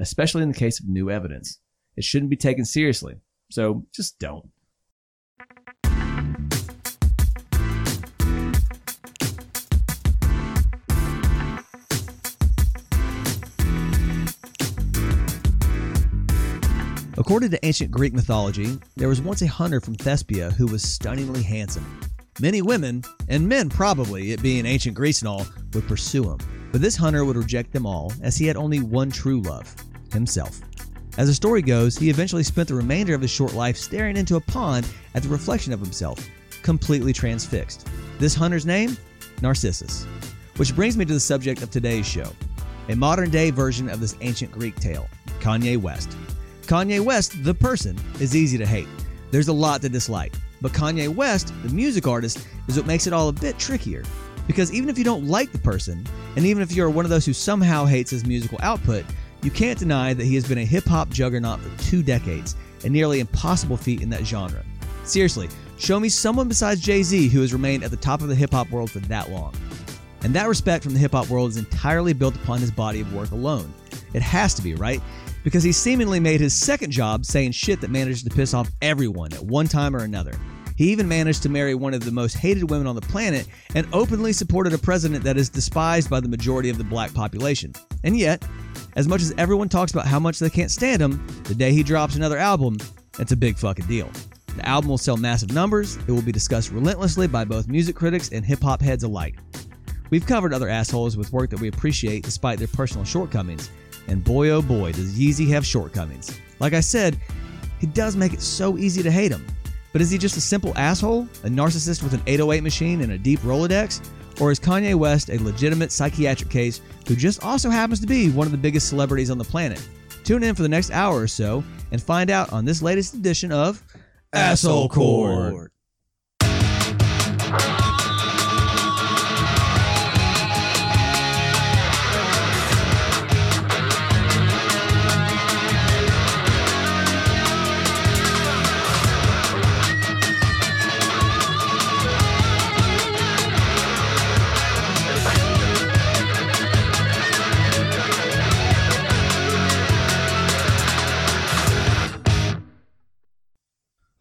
especially in the case of new evidence. It shouldn't be taken seriously, so just don't. According to ancient Greek mythology, there was once a hunter from Thespia who was stunningly handsome. Many women, and men probably, it being ancient Greece and all, would pursue him. But this hunter would reject them all, as he had only one true love himself. As the story goes, he eventually spent the remainder of his short life staring into a pond at the reflection of himself, completely transfixed. This hunter's name? Narcissus. Which brings me to the subject of today's show a modern day version of this ancient Greek tale Kanye West. Kanye West, the person, is easy to hate. There's a lot to dislike. But Kanye West, the music artist, is what makes it all a bit trickier. Because even if you don't like the person, and even if you're one of those who somehow hates his musical output, you can't deny that he has been a hip hop juggernaut for two decades, a nearly impossible feat in that genre. Seriously, show me someone besides Jay Z who has remained at the top of the hip hop world for that long. And that respect from the hip hop world is entirely built upon his body of work alone. It has to be, right? Because he seemingly made his second job saying shit that managed to piss off everyone at one time or another. He even managed to marry one of the most hated women on the planet and openly supported a president that is despised by the majority of the black population. And yet, as much as everyone talks about how much they can't stand him, the day he drops another album, it's a big fucking deal. The album will sell massive numbers, it will be discussed relentlessly by both music critics and hip hop heads alike. We've covered other assholes with work that we appreciate despite their personal shortcomings, and boy oh boy, does Yeezy have shortcomings. Like I said, he does make it so easy to hate him. But is he just a simple asshole, a narcissist with an 808 machine and a deep Rolodex? Or is Kanye West a legitimate psychiatric case who just also happens to be one of the biggest celebrities on the planet? Tune in for the next hour or so and find out on this latest edition of Asshole Court.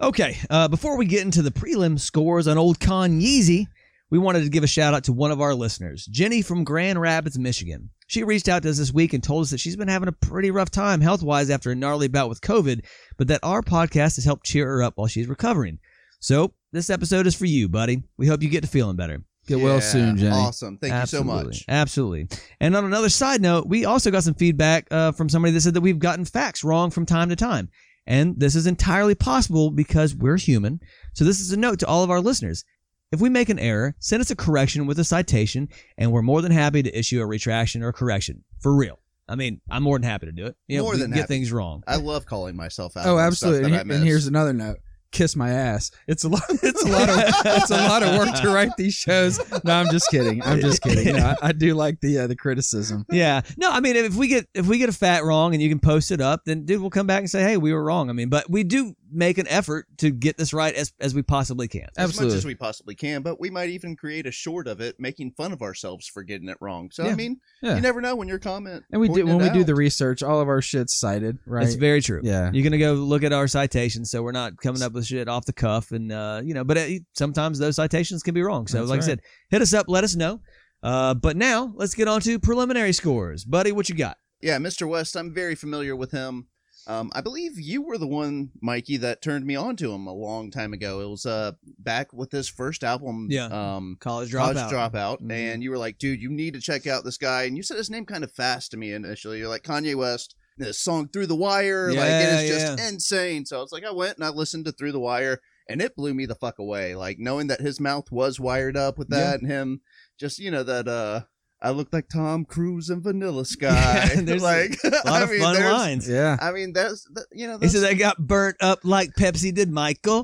Okay, uh, before we get into the prelim scores on old Con Yeezy, we wanted to give a shout out to one of our listeners, Jenny from Grand Rapids, Michigan. She reached out to us this week and told us that she's been having a pretty rough time health wise after a gnarly bout with COVID, but that our podcast has helped cheer her up while she's recovering. So, this episode is for you, buddy. We hope you get to feeling better. Get well soon, Jenny. Awesome. Thank Absolutely. you so much. Absolutely. And on another side note, we also got some feedback uh, from somebody that said that we've gotten facts wrong from time to time. And this is entirely possible because we're human. So this is a note to all of our listeners. If we make an error, send us a correction with a citation, and we're more than happy to issue a retraction or correction. For real. I mean, I'm more than happy to do it. You know, More we than get happy. things wrong. I love calling myself out. Oh, on stuff absolutely. that I And, and here's another note. Kiss my ass. It's a lot. It's a lot of. it's a lot of work to write these shows. No, I'm just kidding. I'm just kidding. I, I do like the uh, the criticism. yeah. No, I mean, if we get if we get a fat wrong and you can post it up, then dude, we'll come back and say, hey, we were wrong. I mean, but we do make an effort to get this right as as we possibly can. as Absolutely. much as we possibly can, but we might even create a short of it, making fun of ourselves for getting it wrong. So Yeah. I mean, Yeah. you never know when your comment. And we do when we it do the research, all of our shit's cited, right? That's very true. Yeah. You're gonna go look at our citations, so we're not coming up with shit off the cuff, and uh, you know. But uh, sometimes those citations can be wrong. So, That's like I said, hit us up, let us know. Uh, but now let's get on to preliminary scores, buddy. What you got? Yeah, Mr. West, I'm very familiar with him. Um, I believe you were the one, Mikey, that turned me on to him a long time ago. It was uh back with his first album, Yeah. um, College College dropout. Dropout, Mhm. and you were like, dude, you need to check out this guy. And you said his name kind of fast to me initially. You're like Kanye West. This song Through the Wire, like it is Yeah, just yeah. insane. So I was like I went and I listened to Through the Wire, and it blew me the fuck away. Like knowing that his mouth was wired up with that, and him just you know that uh I look like Tom Cruise in Vanilla Sky. Yeah, there's like A lot I of mean, fun there's- lines. Yeah. I mean, that's you know. He That's, said they got burnt up like Pepsi did Michael.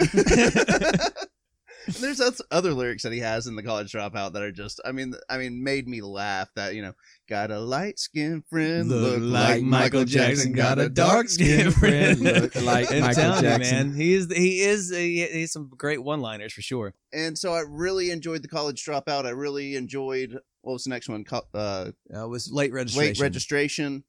There's other lyrics that he has in the college dropout that are just, I mean, I mean, made me laugh. That you know, got a light skinned friend, Look look, like Michael Jackson got a dark skin friend. Look like I'm Michael telling you, Jackson. man. He is he is he, he's some great one liners for sure. And so I really enjoyed the college dropout. I really enjoyed what was the next one? Uh, Uh, it was late registration. late registration.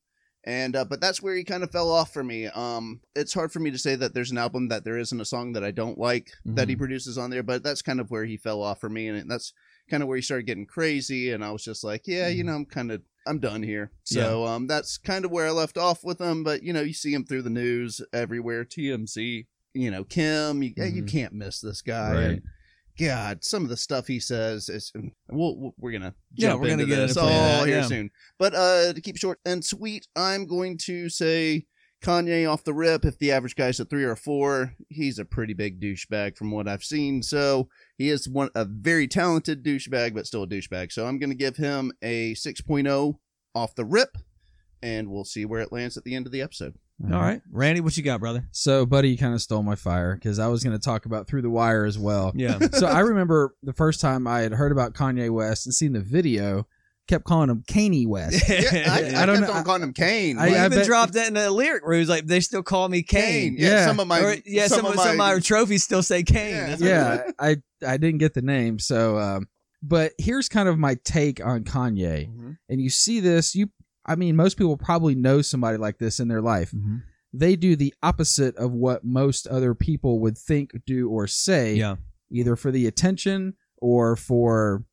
And uh, but that's where he kind of fell off for me. Um, it's hard for me to say that there's an album that there isn't a song that I don't like that he produces on there, but that's kind of where he fell off for me, and that's kind of where he started getting crazy. And I was just like, yeah, you know, I'm kind of I'm done here. So um, that's kind of where I left off with him. But you know, you see him through the news everywhere, TMZ, you know, Kim. You, you Mhm. can't miss this guy. Right. And God, some of the stuff he says is. We'll, we're gonna Yeah, we're gonna get this all that, here yeah. soon. But uh, to keep short and sweet, I'm going to say Kanye off the rip. If the average guy's a three or a four, he's a pretty big douchebag from what I've seen. So he is one a very talented douchebag, but still a douchebag. So I'm going to give him a 6.0 off the rip, and we'll see where it lands at the end of the episode. All right, Randy, what you got, brother? So, buddy, you kind of stole my fire because I was going to talk about Through the Wire as well. Yeah, so I remember the first time I had heard about Kanye West and seen the video, kept calling him Kanye West. Yeah, I, I, I don't kept know- on calling him Kane. I- he like, I even bet- dropped that in a lyric where he was like, "They still call me Kane." Kane. Yeah, Yeah. some of my Or, yeah, some, of, some of my trophies still say Kane. Yeah. That's what yeah, I I didn't get the name. So, um, but here's kind of my take on Kanye. Mhm. And you see this, you, I mean, most people probably know somebody like this in their life. Mhm. They do the opposite of what most other people would think, do, or say. Yeah. either for the attention or for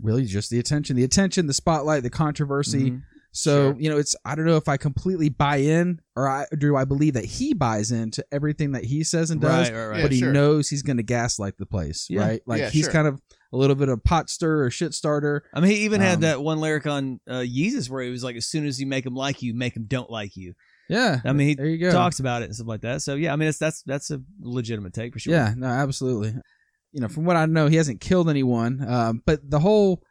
really just the attention, the attention, the spotlight, the controversy. Mhm. So, Sure. you know, it's I don't know if I completely buy in or I do I believe that he buys into everything that he says and does, Right, right, right. Yeah, but he sure. knows he's going to gaslight the place, Yeah. right? Like Yeah, he's sure. kind of a little bit of pot stir or shit starter. I mean, he even had Um, that one lyric on uh, Yeezus where he was like, "As soon as you make them like you, make them don't like you." Yeah. I mean, he there you go. talks about it and stuff like that. So yeah, I mean, it's that's that's a legitimate take for sure. Yeah, no, absolutely. You know, from what I know, he hasn't killed anyone. Um, but the whole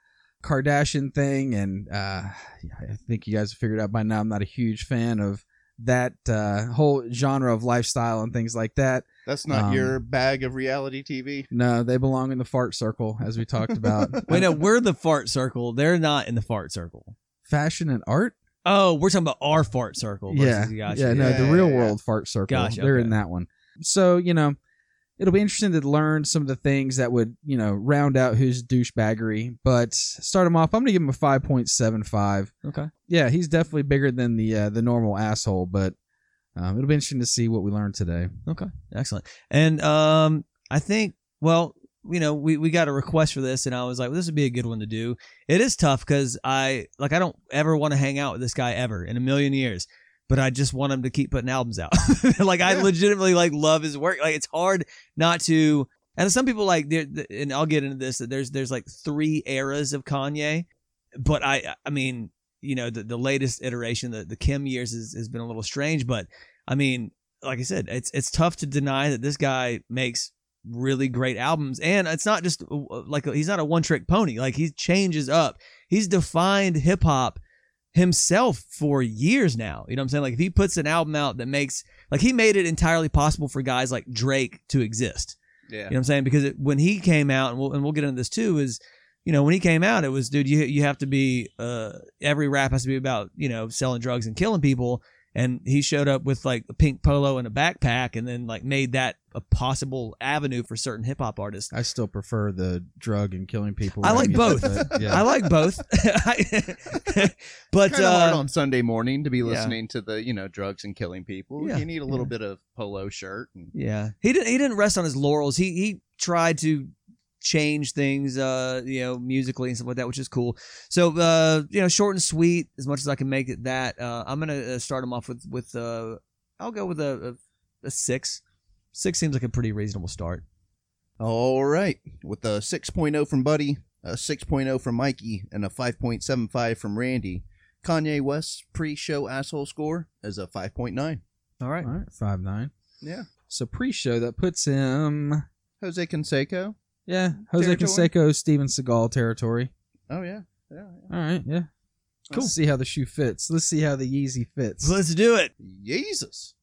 Kardashian thing, and uh, I think you guys have figured out by now, I'm not a huge fan of that uh, whole genre of lifestyle and things like that. That's not Um, your bag of reality TV. No, they belong in the fart circle, as we talked about. Wait, no, we're the fart circle. They're not in the fart circle. Fashion and art. Oh, we're talking about our fart circle. Yeah, Versus gotcha. yeah, no, Yeah, the real yeah. world fart circle. Gotcha, They're okay. in that one. So you know, it'll be interesting to learn some of the things that would you know round out his douchebaggery. But start him off. I'm gonna give him a five point seven five. Okay. Yeah, he's definitely bigger than the uh, the normal asshole. But um, it'll be interesting to see what we learn today. Okay. Excellent. And um, I think, well, you know, we, we got a request for this, and I was like, well, this would be a good one to do. It is tough because I like I don't ever want to hang out with this guy ever in a million years, but I just want him to keep putting albums out. like I legitimately like love his work. Like it's hard not to. And some people like, there- and I'll get into this. That there's there's like three eras of Kanye, but I I mean, you know, the, the latest iteration, the the Kim years has, has been a little strange, but I mean, like I said, it's it's tough to deny that this guy makes really great albums, and it's not just uh, like he's not a one trick pony. Like he changes up. He's defined hip hop himself for years now. You know what I'm saying? Like if he puts an album out that makes like he made it entirely possible for guys like Drake to exist. Yeah. You know what I'm saying? Because it, when he came out, and we'll, and we'll get into this too, is you know when he came out, it was dude, you you have to be uh every rap has to be about you know selling drugs and killing people, and he showed up with like a pink polo and a backpack, and then like made that a possible avenue for certain hip hop artists. I still prefer the drug and killing people. I like both. but, yeah. I like both, but kind of hard uh, on Sunday morning to be yeah. listening to the you know drugs and killing people. Yeah, You need a little yeah. bit of polo shirt. And, Yeah, he didn't. He didn't rest on his laurels. He he tried to change things, uh, you know, musically and stuff like that, which is cool. So, uh, you know, short and sweet as much as I can make it. That uh, I'm gonna uh, start him off with with uh, I'll go with a, a a six. Six seems like a pretty reasonable start. All right, with a 6.0 from Buddy, a 6.0 from Mikey, and a 5.75 from Randy. Kanye West's pre-show asshole score is a 5.9. All right. All right, five nine. Yeah. So pre-show that puts him, Jose Canseco. Yeah, Jose Territory? Canseco, Steven Seagal territory. Oh yeah. Yeah. All right, yeah. Cool. Let's see how the shoe fits. Let's see how the Yeezy fits. Let's do it. Jesus.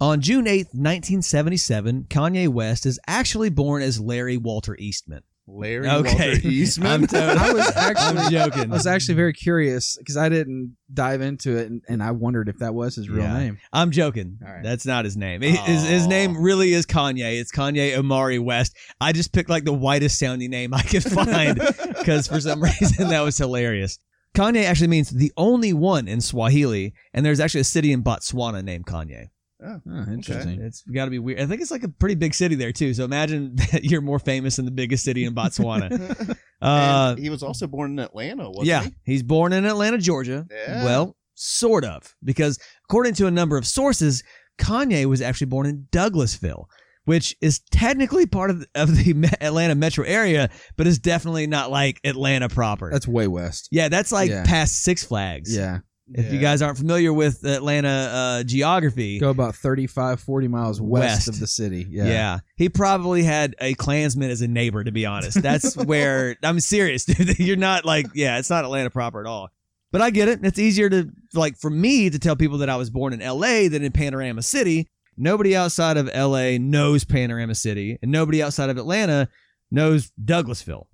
On June 8th, 1977, Kanye West is actually born as Larry Walter Eastman. Larry Okay. Walter Eastman. I'm totally- I was actually I'm joking. I was actually very curious because I didn't dive into it, and, and I wondered if that was his real Yeah. name. I'm joking. All right. That's not his name. His, his name really is Kanye. It's Kanye Omari West. I just picked like the whitest sounding name I could find because for some reason that was hilarious. Kanye actually means the only one in Swahili, and there's actually a city in Botswana named Kanye. Oh, interesting. It's got to be weird. I think it's like a pretty big city there too. So imagine that you're more famous than the biggest city in Botswana. uh, he was also born in Atlanta, wasn't yeah, he? he's born in Atlanta, Georgia. Yeah. Well, sort of, because according to a number of sources, Kanye was actually born in Douglasville, which is technically part of the, of the Atlanta metro area, but is definitely not like Atlanta proper. That's way west. yeah, that's like Yeah. past Six Flags. Yeah. If you guys aren't familiar with Atlanta uh, geography, Go about 35, 40 miles west, West. of the city. Yeah. Yeah. He probably had a Klansman as a neighbor, to be honest. That's where I'm serious, dude. You're not like, yeah, it's not Atlanta proper at all. But I get it. It's easier to, like, for me to tell people that I was born in LA than in Panorama City. Nobody outside of LA knows Panorama City, and nobody outside of Atlanta knows Douglasville.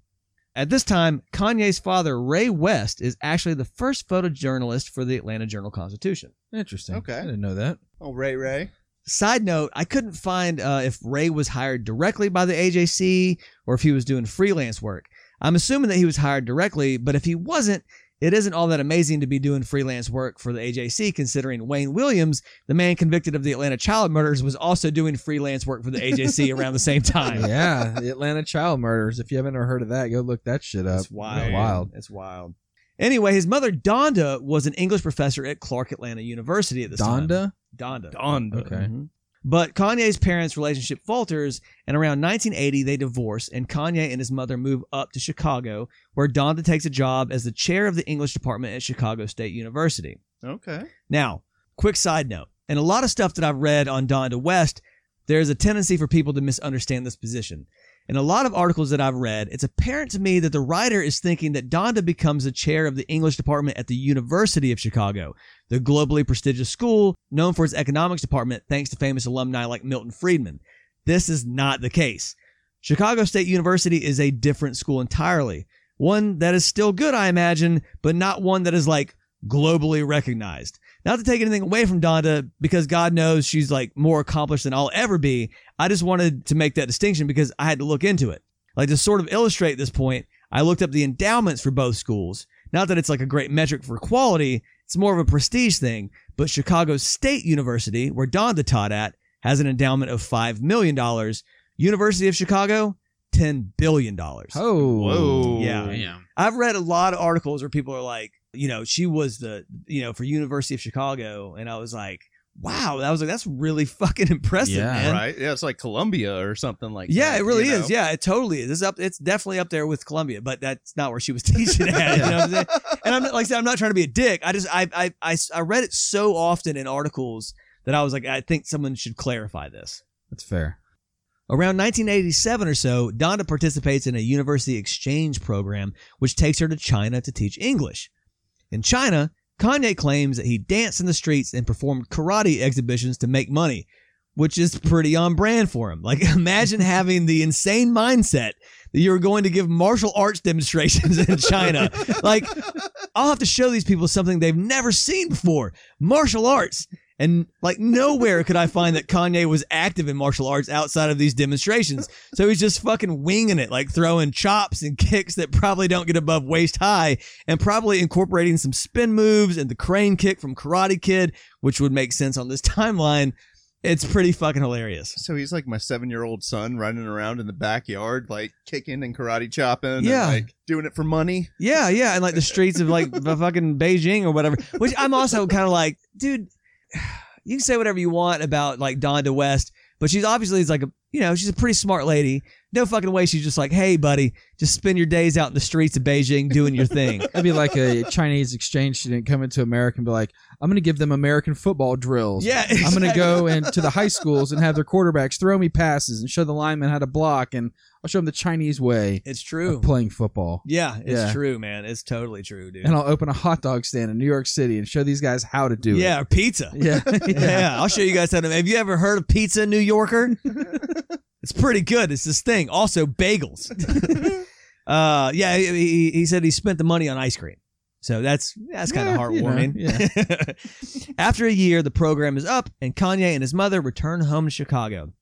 At this time, Kanye's father, Ray West, is actually the first photojournalist for the Atlanta Journal Constitution. Interesting. Okay. I didn't know that. Oh, Ray Ray. Side note, I couldn't find uh, if Ray was hired directly by the AJC or if he was doing freelance work. I'm assuming that he was hired directly, but if he wasn't, it isn't all that amazing to be doing freelance work for the AJC, considering Wayne Williams, the man convicted of the Atlanta child murders, was also doing freelance work for the AJC around the same time. yeah. The Atlanta child murders. If you haven't ever heard of that, go look that shit up. It's wild. It's wild. It's wild. Anyway, his mother Donda was an English professor at Clark Atlanta University at this time. Donda? Donda. Donda. Okay. Mhm. But Kanye's parents' relationship falters, and around 1980 they divorce, and Kanye and his mother move up to Chicago, where Donda takes a job as the chair of the English department at Chicago State University. Okay. Now, quick side note, and a lot of stuff that I've read on Donda West, there's a tendency for people to misunderstand this position. In a lot of articles that I've read, it's apparent to me that the writer is thinking that Donda becomes the chair of the English department at the University of Chicago, the globally prestigious school known for its economics department thanks to famous alumni like Milton Friedman. This is not the case. Chicago State University is a different school entirely. One that is still good, I imagine, but not one that is like globally recognized. Not to take anything away from Donda, because God knows she's like more accomplished than I'll ever be. I just wanted to make that distinction because I had to look into it. Like to sort of illustrate this point, I looked up the endowments for both schools. Not that it's like a great metric for quality, it's more of a prestige thing. But Chicago State University, where Donda taught at, has an endowment of $5 million. University of Chicago, $10 billion. Oh. Whoa. Yeah. Damn. I've read a lot of articles where people are like, you know, she was the, you know, for University of Chicago, and I was like, wow, that was like that's really fucking impressive, Yeah. man. Right. Yeah, it's like Columbia or something like that. Yeah, that. it really you know? is. Yeah, it totally is. It's up. It's definitely up there with Columbia, but that's not where she was teaching at. You know what I'm saying? And I'm not, like I said, I'm not trying to be a dick. I just I, I I I read it so often in articles that I was like, I think someone should clarify this. That's fair. Around 1987 or so, Donda participates in a university exchange program which takes her to China to teach English. In China, Kanye claims that he danced in the streets and performed karate exhibitions to make money, which is pretty on brand for him. Like, imagine having the insane mindset that you're going to give martial arts demonstrations in China. like, I'll have to show these people something they've never seen before martial arts. And like nowhere could I find that Kanye was active in martial arts outside of these demonstrations. So he's just fucking winging it, like throwing chops and kicks that probably don't get above waist high, and probably incorporating some spin moves and the crane kick from Karate Kid, which would make sense on this timeline. It's pretty fucking hilarious. So he's like my seven year old son running around in the backyard, like kicking and karate chopping, Yeah. and like doing it for money. Yeah, yeah, and like the streets of like the fucking Beijing or whatever. Which I'm also kind of like, dude, you can say whatever you want about like Donda West, but she's obviously is like a you know she's a pretty smart lady. no fucking way. She's just like, hey, buddy, just spend your days out in the streets of Beijing doing your thing. That'd be like a Chinese exchange student coming to America and be like, I'm going to give them American football drills. yeah, I'm going to exactly. go into the high schools and have their quarterbacks throw me passes and show the linemen how to block, and I'll show them the Chinese way It's true. of playing football. Yeah, it's Yeah. true, man. It's totally true, dude. And I'll open a hot dog stand in New York City and show these guys how to do it. yeah, pizza. it. Yeah. yeah. I'll show you guys how to. Have you ever heard of pizza, New Yorker? it's pretty good. It's this thing. Also, bagels. uh, yeah, he, he, said he spent the money on ice cream. So that's that's kind of Yeah, you know, heartwarming. After a year, the program is up, and Kanye and his mother return home to Chicago.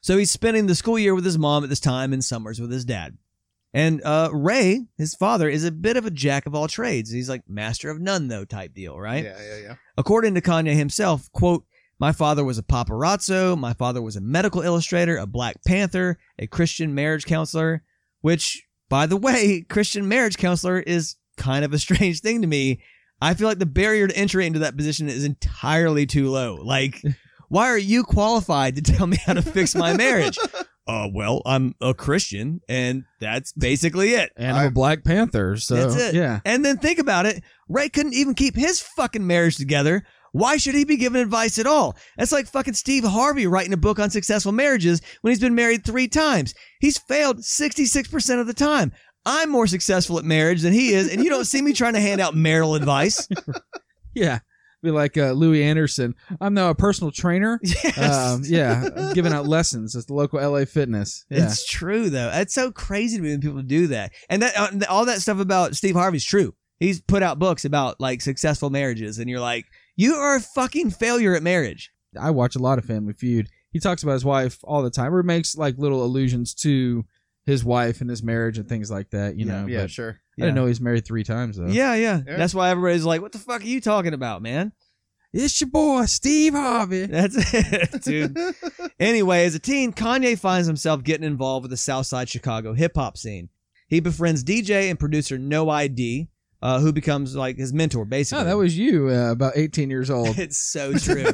So he's spending the school year with his mom at this time and summers with his dad. And uh, Ray, his father, is a bit of a jack of all trades. He's like master of none, though, type deal, right? Yeah, yeah, yeah. According to Kanye himself, quote, my father was a paparazzo, my father was a medical illustrator, a Black Panther, a Christian marriage counselor, which, by the way, Christian marriage counselor is kind of a strange thing to me. I feel like the barrier to entry into that position is entirely too low. Like, why are you qualified to tell me how to fix my marriage? Uh, well, I'm a Christian, and that's basically it. And I'm a Black Panther, so That's it. yeah. And then think about it. Ray couldn't even keep his fucking marriage together. Why should he be given advice at all? That's like fucking Steve Harvey writing a book on successful marriages when he's been married three times. He's failed 66% of the time. I'm more successful at marriage than he is, and you don't see me trying to hand out marital advice. Yeah. Be like uh, Louie Anderson. I'm now a personal trainer. Yes. Um, yeah, I'm giving out lessons at the local LA Fitness. Yeah, It's true though. It's so crazy to me when people do that, and that uh, all that stuff about Steve Harvey's true. He's put out books about like successful marriages, and you're like, you are a fucking failure at marriage. I watch a lot of Family Feud. He talks about his wife all the time, or makes like little allusions to his wife and his marriage and things like that. You know, yeah, but sure. I didn't know he's married three times though. Yeah, yeah, Yeah. That's why everybody's like, "What the fuck are you talking about, man?" it's your boy Steve Harvey. That's it, dude. anyway, as a teen, Kanye finds himself getting involved with the Southside Chicago hip hop scene. He befriends DJ and producer No ID, uh, who becomes like his mentor, basically. Oh, that was you, uh, about 18 years old. it's so true.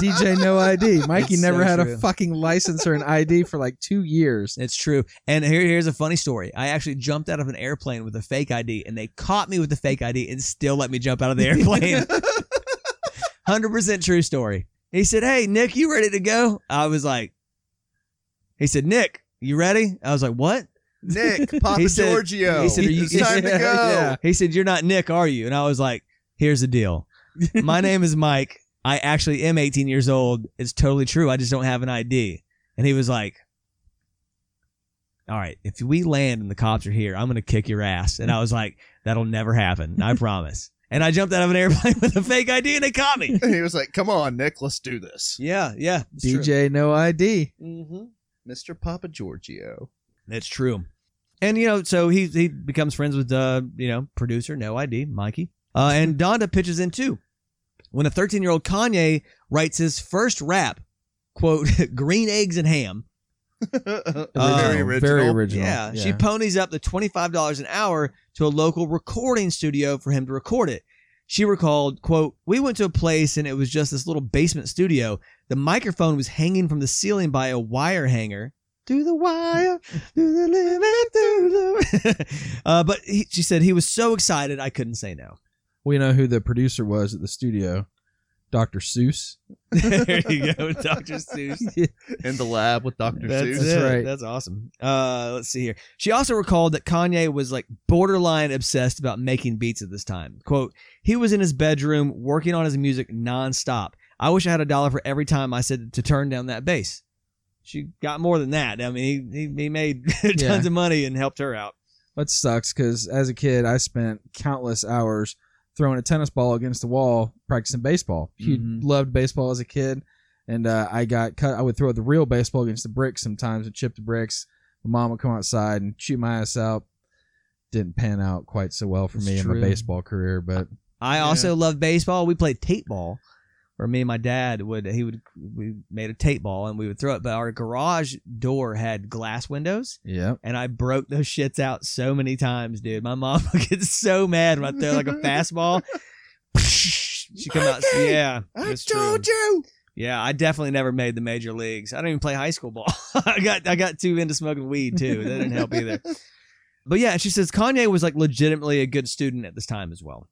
DJ No ID. Mikey It's never so had true. a fucking license or an ID for like two years. It's true. And here, here's a funny story. I actually jumped out of an airplane with a fake ID, and they caught me with the fake ID and still let me jump out of the airplane. 100% true story. He said, Hey, Nick, you ready to go? I was like, He said, Nick, you ready? I was like, What? Nick, Papa He said- Giorgio. he said, "Are you- it's time Yeah, to go. yeah. He said, You're not Nick, are you? And I was like, Here's the deal. My name is Mike. I actually am 18 years old. It's totally true. I just don't have an ID. And he was like, All right, if we land and the cops are here, I'm going to kick your ass. And I was like, That'll never happen. I promise. And I jumped out of an airplane with a fake ID and they caught me. And he was like, "Come on, Nick, let's do this." Yeah, yeah. It's true. DJ No ID. Mm-hmm. Mr. Papa Giorgio. It's true. And you know, so he he becomes friends with uh, you know, producer no ID, Mikey. Uh, and Donda pitches in too. When a 13 year old Kanye writes his first rap, quote, green eggs and ham. very Oh, original. Very original. Yeah, she ponies up the $25 an hour to a local recording studio for him to record it. She recalled, quote, We went to a place and it was just this little basement studio. The microphone was hanging from the ceiling by a wire hanger. Through the wire, through the limit, through the. uh, but he, she said he was so excited I couldn't say no. We know who the producer was at the studio. Dr. Seuss. there you go, Dr. Seuss. in the lab with Dr. That's, Seuss. That's right. That's awesome. Uh, let's see here. She also recalled that Kanye was like borderline obsessed about making beats at this time. Quote, he was in his bedroom working on his music nonstop. I wish I had a dollar for every time I said to turn down that bass. She got more than that. I mean, he, he, he made tons Yeah. of money and helped her out. That sucks because as a kid, I spent countless hours throwing a tennis ball against the wall practicing baseball. He Mhm. loved baseball as a kid, and uh, I got cut. I would throw the real baseball against the bricks sometimes and chip the bricks. My mom would come outside and shoot my ass out. Didn't pan out quite so well for It's me in my baseball career, but I also loved baseball. We played tape ball, where me and my dad would he would we made a tape ball and we would throw it. But our garage door had glass windows, yeah, and I broke those shits out so many times, dude. My mom would get so mad when I throw like a fastball. she come out, yeah, I it's true. told you. Yeah, I definitely never made the major leagues. I don't even play high school ball. I got I got too into smoking weed too. That didn't help either. But yeah, she says Kanye was like legitimately a good student at this time as well.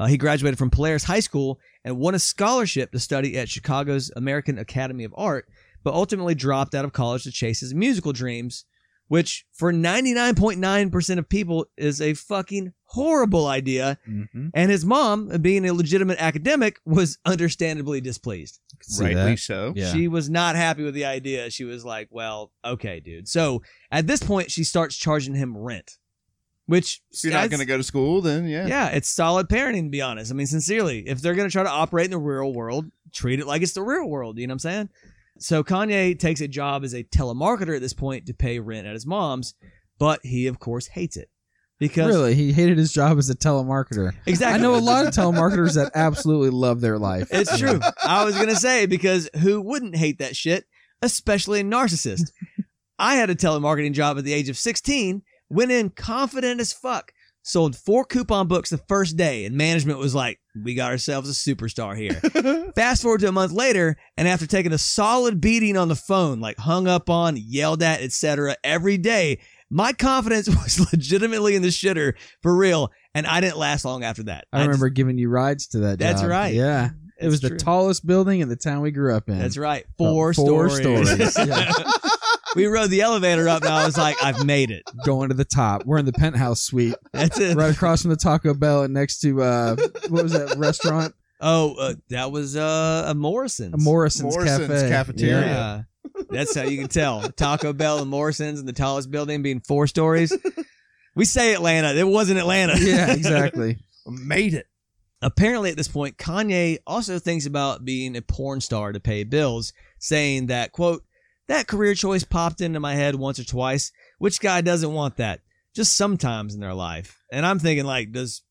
Uh, he graduated from Polaris High School and won a scholarship to study at Chicago's American Academy of Art, but ultimately dropped out of college to chase his musical dreams, which for 99.9% of people is a fucking horrible idea. Mm-hmm. And his mom, being a legitimate academic, was understandably displeased. Rightly so. Yeah. She was not happy with the idea. She was like, well, okay, dude. So at this point, she starts charging him rent, which If you're not going to go to school, then yeah. yeah, it's solid parenting, to be honest. I mean, sincerely, if they're going to try to operate in the real world, treat it like it's the real world. You know what I'm saying? So Kanye takes a job as a telemarketer at this point to pay rent at his mom's, but he, of course, hates it. Because Really, he hated his job as a telemarketer. exactly, I know a lot of telemarketers that absolutely love their life. It's true. I was gonna say because who wouldn't hate that shit, especially a narcissist. I had a telemarketing job at the age of 16. Went in confident as fuck. Sold four coupon books the first day, and management was like, "We got ourselves a superstar here." Fast forward to a month later, and after taking a solid beating on the phone, like hung up on, yelled at, etc., every day, my confidence was legitimately in the shitter for real, and I didn't last long after that. I remember giving you rides to that That's job. right. Yeah. It was It's the tallest building in the town we grew up in. That's right. Four, four stories. stories, yeah. We rode the elevator up, and I was like, I've made it. Going to the top. We're in the penthouse suite, That's it. right across from the Taco Bell and next to, uh, what was that restaurant? Oh, uh, that was uh, a Morrison's. Morrison's, Morrison's Cafe. Cafeteria. Yeah. That's how you can tell. Taco Bell and Morrison's and the tallest building being four stories. We say Atlanta. It wasn't Atlanta. Yeah, yeah exactly. Made it. Apparently, at this point, Kanye also thinks about being a porn star to pay bills, saying that, quote, that career choice popped into my head once or twice. Which guy doesn't want that? Just sometimes in their life. And I'm thinking, like, does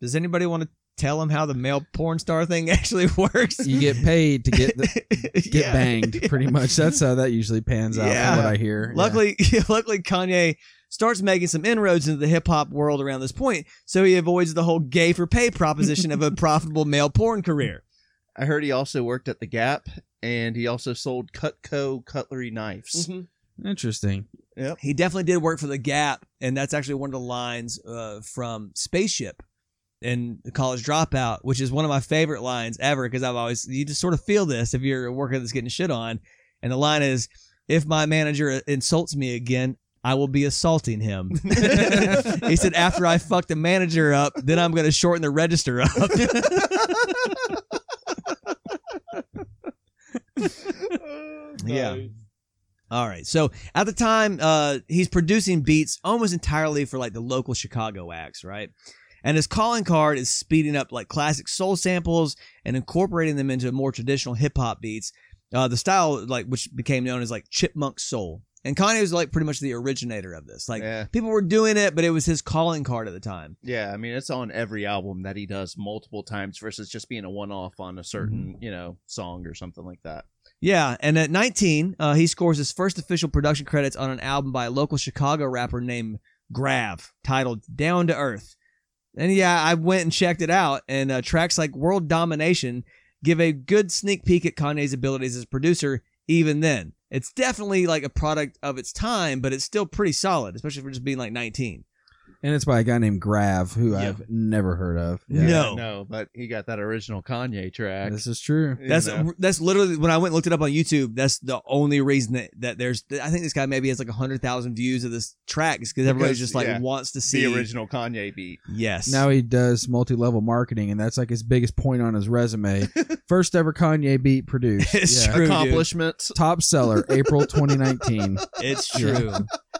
does anybody want to tell him how the male porn star thing actually works? You get paid to get the, get Yeah. banged, pretty much. That's how that usually pans out Yeah. from what I hear. Yeah. Luckily, luckily, Kanye starts making some inroads into the hip hop world around this point, so he avoids the whole gay for pay proposition of a profitable male porn career. I heard he also worked at the Gap, and he also sold Cutco cutlery knives. Interesting. Yep. He definitely did work for the Gap, and that's actually one of the lines uh, from Spaceship in the College Dropout, which is one of my favorite lines ever because I've always you just sort of feel this if you're a worker that's getting shit on, and the line is, "If my manager insults me again." I will be assaulting him. he said, after I fuck the manager up, then I'm going to shorten the register up. Yeah. All right. So at the time, uh, he's producing beats almost entirely for like the local Chicago acts, right? And his calling card is speeding up like classic soul samples and incorporating them into more traditional hip hop beats. Uh, the style, like, which became known as like chipmunk soul. And Kanye was like pretty much the originator of this. Like, Yeah. people were doing it, but it was his calling card at the time. Yeah, I mean it's on every album that he does multiple times versus just being a one-off on a certain, you know, song or something like that. Yeah, and at 19, uh, he scores his first official production credits on an album by a local Chicago rapper named Grav, titled "Down to Earth." And yeah, I went and checked it out, and uh, tracks like "World Domination" give a good sneak peek at Kanye's abilities as a producer. Even then, it's definitely like a product of its time, but it's still pretty solid, especially for just being like 19. And it's by a guy named Grav, who Yeah. I've never heard of. No. no, but he got that original Kanye track. This is true. you That's know. that's literally when I went and looked it up on YouTube. That's the only reason that, that there's. I think this guy maybe has like hundred thousand views of this track because everybody Because, just like yeah, wants to see the original Kanye beat. Yes. Now he does multi-level marketing, and that's like his biggest point on his resume. First ever Kanye beat produced. It's Yeah. true. dude. Accomplishments. Top seller, April 2019. It's Yeah. true.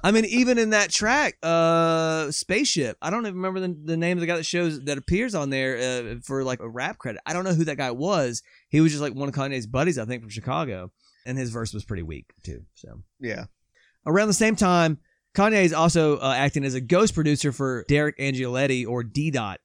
I mean, even in that track, uh, spaceship. I don't even remember the, the name of the guy that shows that appears on there uh, for like a rap credit. I don't know who that guy was. He was just like one of Kanye's buddies, I think, from Chicago, and his verse was pretty weak too. So Yeah. around the same time, Kanye is also uh, acting as a ghost producer for Deric Angelettie or D Dot.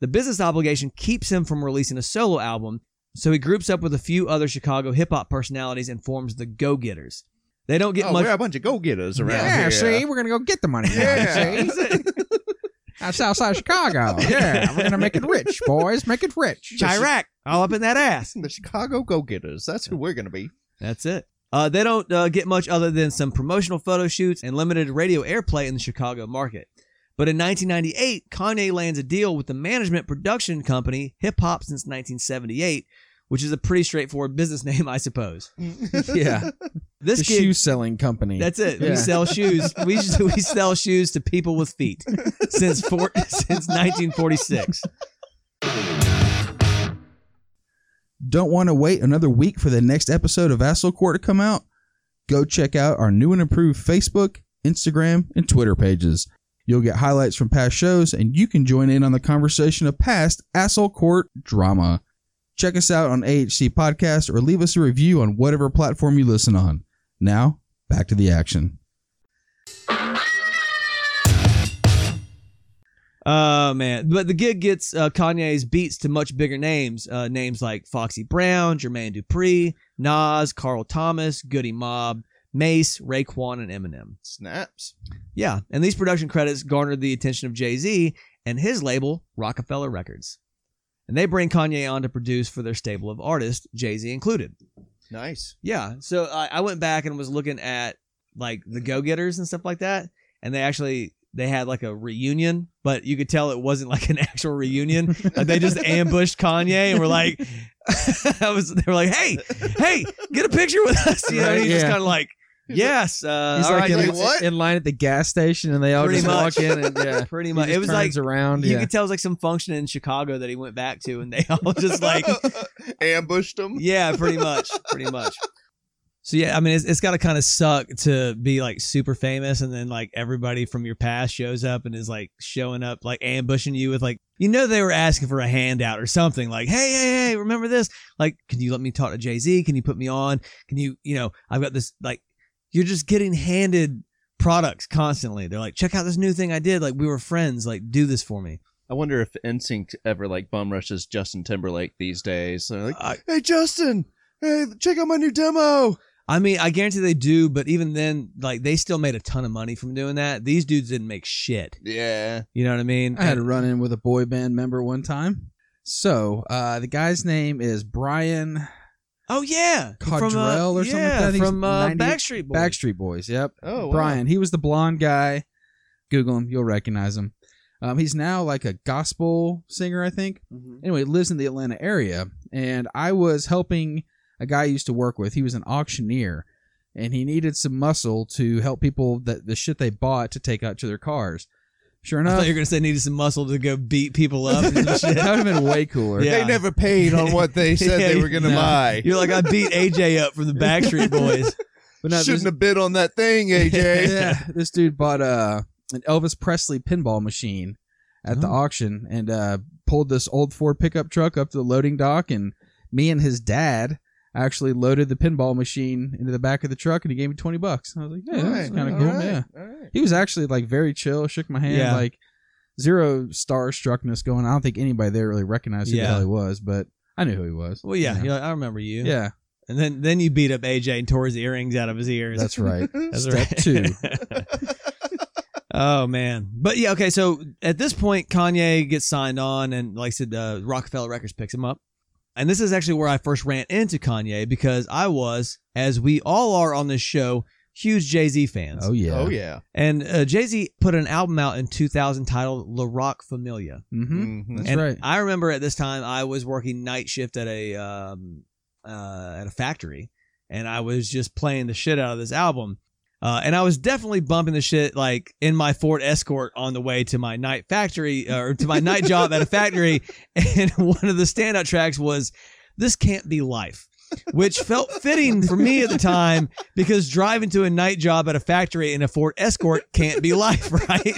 The business obligation keeps him from releasing a solo album, so he groups up with a few other Chicago hip hop personalities and forms the Go Getters. They don't get oh, much. we're a bunch of go-getters around here. yeah, here. see, we're gonna go get the money. now, Yeah. see? That's outside Chicago. Yeah, we're gonna make it rich, boys. Make it rich. Chiraq. all up in that ass. The Chicago Go Getters. That's who we're gonna be. That's it. Uh, they don't uh, get much other than some promotional photo shoots and limited radio airplay in the Chicago market. But in 1998, Kanye lands a deal with the management production company Hip Hop Since 1978, which is a pretty straightforward business name, I suppose. Mm. Yeah. This the gig, shoe selling company. that's it. We sell shoes. We we sell shoes to people with feet since four, since 1946. Don't want to wait another week for the next episode of Asshole Court to come out? Go check out our new and improved Facebook, Instagram, and Twitter pages. You'll get highlights from past shows, and you can join in on the conversation of past Asshole Court drama. Check us out on AHC Podcast or leave us a review on whatever platform you listen on. Now, back to the action. Oh man, but the gig gets uh, Kanye's beats to much bigger names, uh, names like Foxy Brown, Jermaine Dupri, Nas, Carl Thomas, Goodie Mob, Mase, Raekwon, and Eminem. Snaps. Yeah, and these production credits garnered the attention of Jay Z and his label Roc-A-Fella Records, and they bring Kanye on to produce for their stable of artists, Jay Z included. Nice. Yeah, so I, I went back and was looking at like the Go Getters and stuff like that, and they actually they had like a reunion, but you could tell it wasn't like an actual reunion. like they just ambushed Kanye and were like, I was they were like, hey, hey, get a picture with us. You know, Right, he's just kind of like, yes, uh, He's all like right, in, dude." wait, what? in line at the gas station, and they all Pretty just much. walk in and yeah, pretty much. It was like turns around. you yeah. could tell it was like some function in Chicago that he went back to, and they all just like ambushed them. Yeah, pretty much, pretty much. So yeah, I mean, it's, it's got to kind of suck to be like super famous, and then like everybody from your past shows up and is like showing up, like ambushing you with like, you know, they were asking for a handout or something. Like, hey, hey, hey, remember this? Like, can you let me talk to Jay Z? Can you put me on? Can you, you know, I've got this. Like, you're just getting handed products constantly. They're like, check out this new thing I did. Like, we were friends. Like, do this for me. I wonder if NSYNC ever like bum rushes Justin Timberlake these days. They're like, I- "Hey Justin, hey, check out my new demo." I mean, I guarantee they do, but even then, like they still made a ton of money from doing that. These dudes didn't make shit. Yeah. You know what I mean? I had a run in with a boy band member one time. So uh, the guy's name is Brian oh yeah, from, uh, or something like yeah, that. He's from uh, 90 Backstreet Boys. Backstreet Boys. Yep. Oh, wow. Brian. He was the blonde guy. Google him, you'll recognize him. Um, he's now like a gospel singer, I think. Anyway, lives in the Atlanta area, and I was helping a guy I used to work with. He was an auctioneer, and he needed some muscle to help people that the shit they bought to take out to their cars. Sure I enough, thought you were gonna say needed some muscle to go beat people up. and some shit. that would have been way cooler. Yeah. They never paid on what they said Yeah, they were going to no. buy. You're like I beat AJ up from the Backstreet Boys. But no, Shouldn't have bid on that thing, AJ. yeah, this dude bought a an Elvis Presley pinball machine at the Oh. auction and uh, pulled this old Ford pickup truck up to the loading dock, and me and his dad actually loaded the pinball machine into the back of the truck, and he gave me twenty bucks. I was like, yeah, that's kind of cool. right, Yeah, all right. he was actually like very chill, shook my hand, Yeah. like zero starstruckness going. I don't think anybody there really recognized who Yeah. the hell he was, but I knew who he was. Well, yeah, You know? like, I remember you. yeah, and then then you beat up AJ and tore his earrings out of his ears. that's right. That's Step right. two. oh man, but yeah, okay. So at this point, Kanye gets signed on, and like I said, uh, Roc-A-Fella Records picks him up. And this is actually where I first ran into Kanye because I was, as we all are on this show, huge Jay Z fans. Oh yeah. Oh yeah. And uh, Jay Z put an album out in 2000 titled La Rock Familia. Mm-hmm. Mhm. That's and right. I remember at this time I was working night shift at a um, uh, at a factory, and I was just playing the shit out of this album. Uh, and I was definitely bumping the shit like in my Ford Escort on the way to my night factory or to my night job at a factory. And one of the standout tracks was "This Can't Be Life," which felt fitting for me at the time because driving to a night job at a factory in a Ford Escort can't be life, right?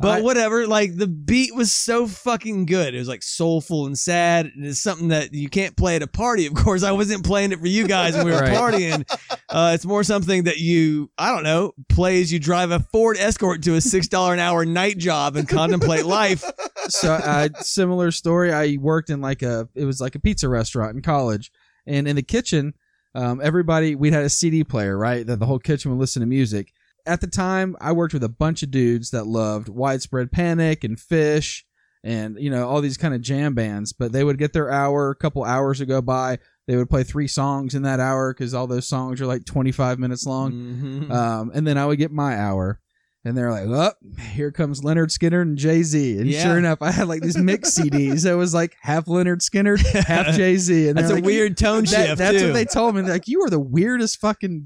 But I- whatever, like the beat was so fucking good. It was like soulful and sad, and it's something that you can't play at a party. Of course, I wasn't playing it for you guys when we were Right. partying. Uh, it's more something that you, I don't know, play as you drive a Ford Escort to a six dollar an hour night job and contemplate life. so uh, similar story. I worked in like a it was like a pizza restaurant in college, and in the kitchen, um, everybody we had a CD player, right? That the whole kitchen would listen to music. At the time, I worked with a bunch of dudes that loved Widespread Panic and Phish and you know all these kind of jam bands. But they would get their hour, a couple hours would go by. They would play three songs in that hour because all those songs are like 25 minutes long. Mhm. Um, and then I would get my hour. And they're like, "Oh, here comes Lynyrd Skynyrd and Jay Z." And Yeah. sure enough, I had like these mix CDs. It was like half Lynyrd Skynyrd, half Jay Z. And That's a like, weird tone that- shift. That's too. what they told me. They're like, you are the weirdest fucking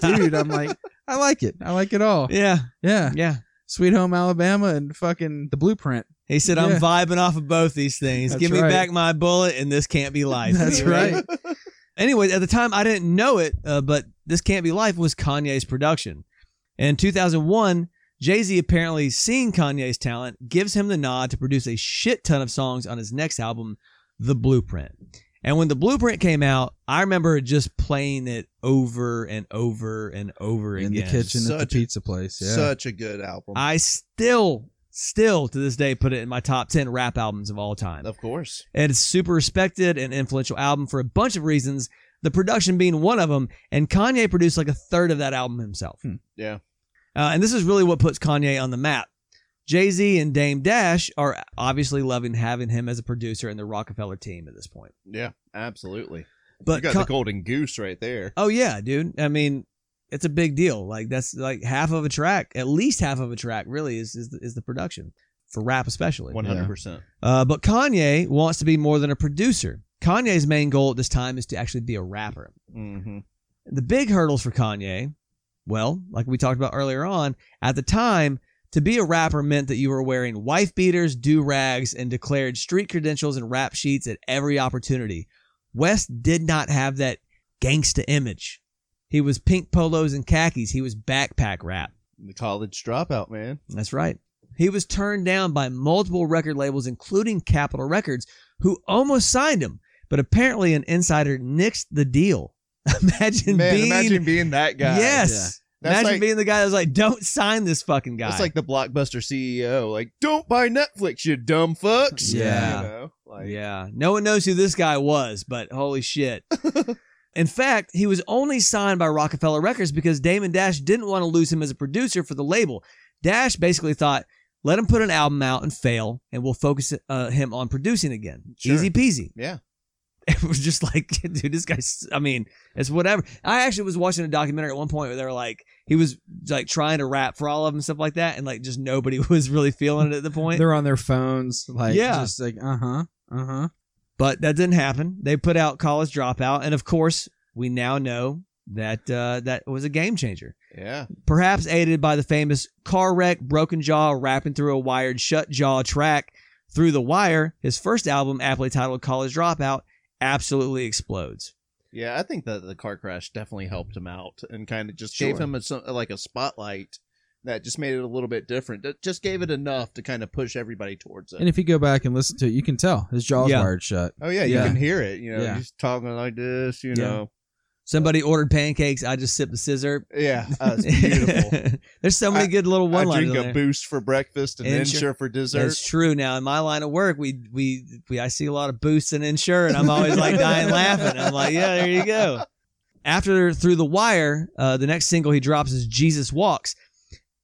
dude. I'm like, I like it. I like it all. yeah, Yeah. yeah. Sweet Home Alabama and fucking the blueprint. He said, "I'm vibing off of both these things. That's Give me right. back my bullet, and this can't be life." That's know? right. Anyway, at the time, I didn't know it, uh, but this can't be life was Kanye's production. In 2001, Jay Z apparently seeing Kanye's talent gives him the nod to produce a shit ton of songs on his next album, The Blueprint. And when The Blueprint came out, I remember just playing it over and over and over In again. the kitchen at the Such a- pizza place. Yeah. Such a good album. I still, still to this day put it in my top 10 rap albums of all time. of course. And it's super respected and influential album for a bunch of reasons, the production being one of them. And Kanye produced like a third of that album himself. Hmm. Yeah. Uh, and this is really what puts Kanye on the map. Jay Z and Dame Dash are obviously loving having him as a producer in the Roc-A-Fella team at this point. Yeah. Absolutely. But you got Ka- the golden goose right there. oh yeah, dude. I mean, it's a big deal. Like that's like half of a track, at least half of a track, really is is the, is the production for rap, especially. One hundred percent. Uh, but Kanye wants to be more than a producer. Kanye's main goal at this time is to actually be a rapper. Mm-hmm. The big hurdles for Kanye, well, like we talked about earlier on, at the time, to be a rapper meant that you were wearing wife beaters, do rags, and declared street credentials and rap sheets at every opportunity. West did not have that gangsta image. He was pink polos and khakis. He was backpack rap. The college dropout, man. That's right. He was turned down by multiple record labels, including Capitol Records, who almost signed him. But apparently, an insider nixed the deal. imagine man, being imagine being that guy. yes. That's Imagine like- being the guy that was like, "Don't sign this fucking guy." It's like the blockbuster CEO. Like, don't buy Netflix, you dumb fucks. Yeah. You know? Like, yeah, no one knows who this guy was, but holy shit. In fact, he was only signed by Roc-A-Fella Records because Damon Dash didn't want to lose him as a producer for the label. Dash basically thought, let him put an album out and fail, and we'll focus uh, him on producing again. Sure. Easy peasy. Yeah. It was just like, dude, this guy's, I mean, it's whatever. I actually was watching a documentary at one point where they were like, he was like trying to rap for all of them and stuff like that, and like just nobody was really feeling it at the point. They're on their phones, like Yeah. just like uh huh, uh huh. But that didn't happen. They put out College Dropout, and of course, we now know that uh, that was a game changer. Yeah. Perhaps aided by the famous car wreck, broken jaw, rapping through a wired shut jaw track through the wire. His first album, aptly titled College Dropout, absolutely explodes. Yeah, I think that the car crash definitely helped him out and kind of just Sure. gave him a, like a spotlight that just made it a little bit different. It just gave it enough to kind of push everybody towards it. And if you go back and listen to it, you can tell his jaw's Yeah. wired shut. oh yeah, you Yeah. can hear it. You know, Yeah. he's talking like this. You Yeah. know, Somebody ordered pancakes. I just sipped the scissor. yeah, uh, it's beautiful. There's so many I- good little I one liners. drink a boost for breakfast and Ensure- insure for dessert. That's true. Now in my line of work, we we we I see a lot of boosts and insure, and I'm always like dying laughing. I'm like, yeah, there you go. After through the wire, uh, the next single he drops is Jesus Walks,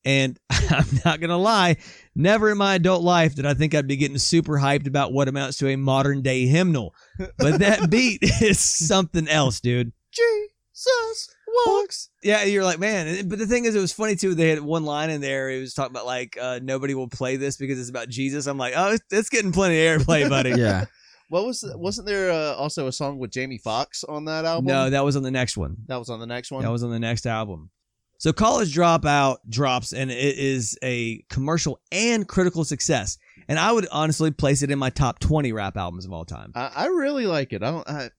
and I'm not gonna lie, never in my adult life did I think I'd be getting super hyped about what amounts to a modern day hymnal, but that beat is something else, dude. Jesus walks. Yeah, you're like, man. But the thing is, it was funny too. They had one line in there. It was talking about like uh, nobody will play this because it's about Jesus. I'm like, oh, it's, it's getting plenty of airplay, buddy. Yeah, What was wasn't there uh, also a song with Jamie Foxx on that album? No, that was on the next one. that was on the next one. That was on the next album. So College Dropout drops, and it is a commercial and critical success. And I would honestly place it in my top 20 rap albums of all time. I, I really like it. I don't. I,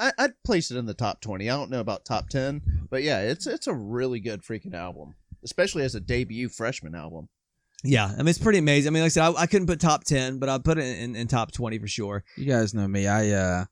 I I'd place it in the top twenty. I don't know about top ten, but yeah, it's it's a really good freaking album, especially as a debut freshman album. Yeah, I mean, it's pretty amazing. I mean, like I said, I, I couldn't put top 10, but I'd put it in, in top 20 for sure. you guys know me. I uh,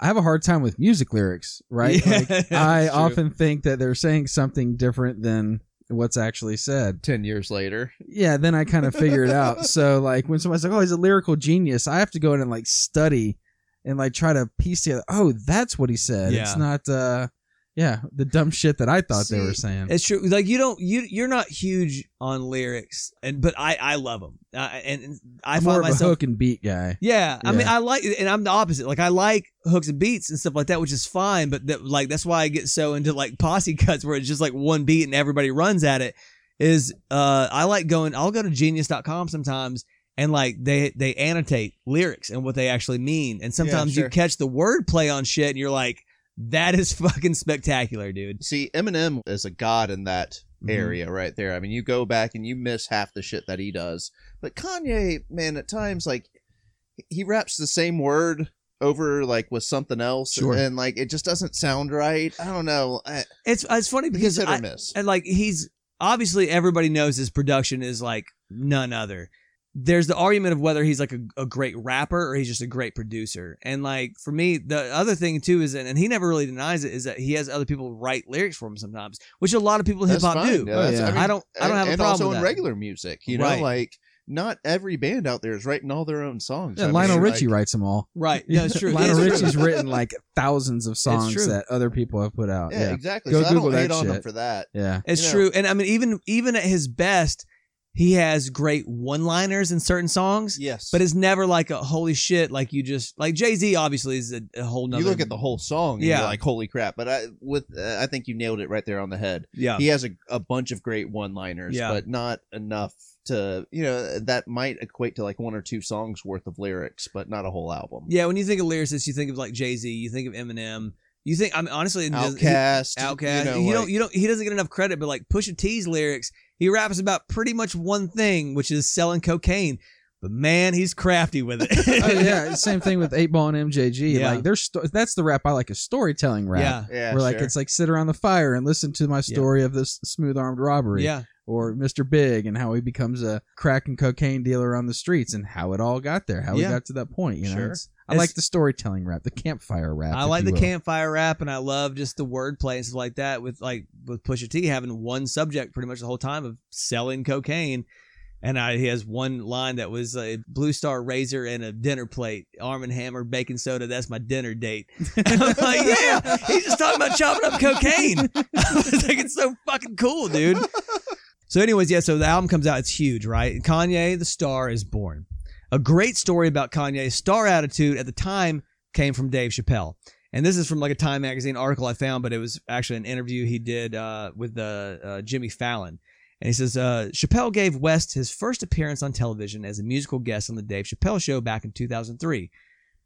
I have a hard time with music lyrics, right? Yeah, Like, I true. often think that they're saying something different than what's actually said. Ten years later, Yeah, then I kind of figure it out. So like when somebody's like, "Oh, he's a lyrical genius," I have to go in and like study and like try to piece together. Oh, that's what he said. Yeah. It's not. uh Yeah, the dumb shit that I thought they were saying. It's true. Like you don't you you're not huge on lyrics, and but I I love them. Uh, and, and I I'm find more of a myself hook and beat guy. Yeah, I mean, I like, and I'm the opposite. Like, I like hooks and beats and stuff like that, which is fine. But that, like, that's why I get so into like posse cuts where it's just like one beat and everybody runs at it. Is uh, I like going. I'll go to Genius.com sometimes and like they they annotate lyrics and what they actually mean, and sometimes you sure. catch the wordplay on shit, and you're like, that is fucking spectacular, dude. See, Eminem is a god in that Mhm. area right there. I mean, you go back and you miss half the shit that he does. But Kanye, man, at times like he raps the same word over like with something else, Sure. and like it just doesn't sound right. I don't know. I, It's it's funny because because hit or I, miss. and like he's obviously everybody knows his production is like none other. There's the argument of whether he's like a, a great rapper or he's just a great producer. And like for me, the other thing too is, and he never really denies it, is that he has other people write lyrics for him sometimes, which a lot of people in hip hop do. Yeah, Oh, that's- yeah. mean, I don't- I don't have a problem. and also with in that. regular music, you know, Right. like not every band out there is writing all their own songs. Yeah, I Lionel mean, Richie like, writes them all. Right. Yeah, it's true. Lionel It's true. Richie's written like thousands of songs that other people have put out. Yeah, Yeah, exactly. Go so I Google don't hate that on him for that. yeah. It's You know. true. And I mean, even even at his best, he has great one liners in certain songs. Yes, But it's never like a holy shit, like you just like Jay Z. Obviously, is a, a whole nother. you look at the whole song, and Yeah. you're like, "Holy crap!" But I, with, uh, I think you nailed it right there on the head. yeah, He has a, a bunch of great one-liners, Yeah. but not enough to, you know, that might equate to like one or two songs worth of lyrics, but not a whole album. Yeah, when you think of lyricists, you think of like Jay Z, you think of Eminem, you think I mean honestly, OutKast, he, OutKast. You, know, You, like- don't, you don't. He doesn't get enough credit, but like Pusha T's lyrics, he raps about pretty much one thing, which is selling cocaine. But man, he's crafty with it. oh, yeah, same thing with Eight Ball and MJG. Yeah. Like, there's sto- that's the rap I like, a storytelling rap. yeah, yeah, Where like sure. it's like sit around the fire and listen to my story of this smooth armed robbery. yeah. Or Mr. Big and how he becomes a crack and cocaine dealer on the streets and how it all got there, how Yeah. we got to that point. You know, Sure. I It's- like the storytelling rap, the campfire rap. I like the will. campfire rap, and I love just the wordplay and stuff like that. With like with Pusha T having one subject pretty much the whole time of selling cocaine, and I, he has one line that was a Blue Star razor and a dinner plate, Arm and Hammer baking soda. That's my dinner date. And I'm like, yeah, he's just talking about chopping up cocaine. I was like, it's so fucking cool, dude. So, anyways, yeah. So the album comes out. It's huge, right? Kanye, the star, is born. A great story about Kanye's star attitude at the time came from Dave Chappelle. And this is from like a Time magazine article I found, but it was actually an interview he did uh, with uh, uh, Jimmy Fallon. And he says uh, Chappelle gave West his first appearance on television as a musical guest on the Dave Chappelle show back in 2003.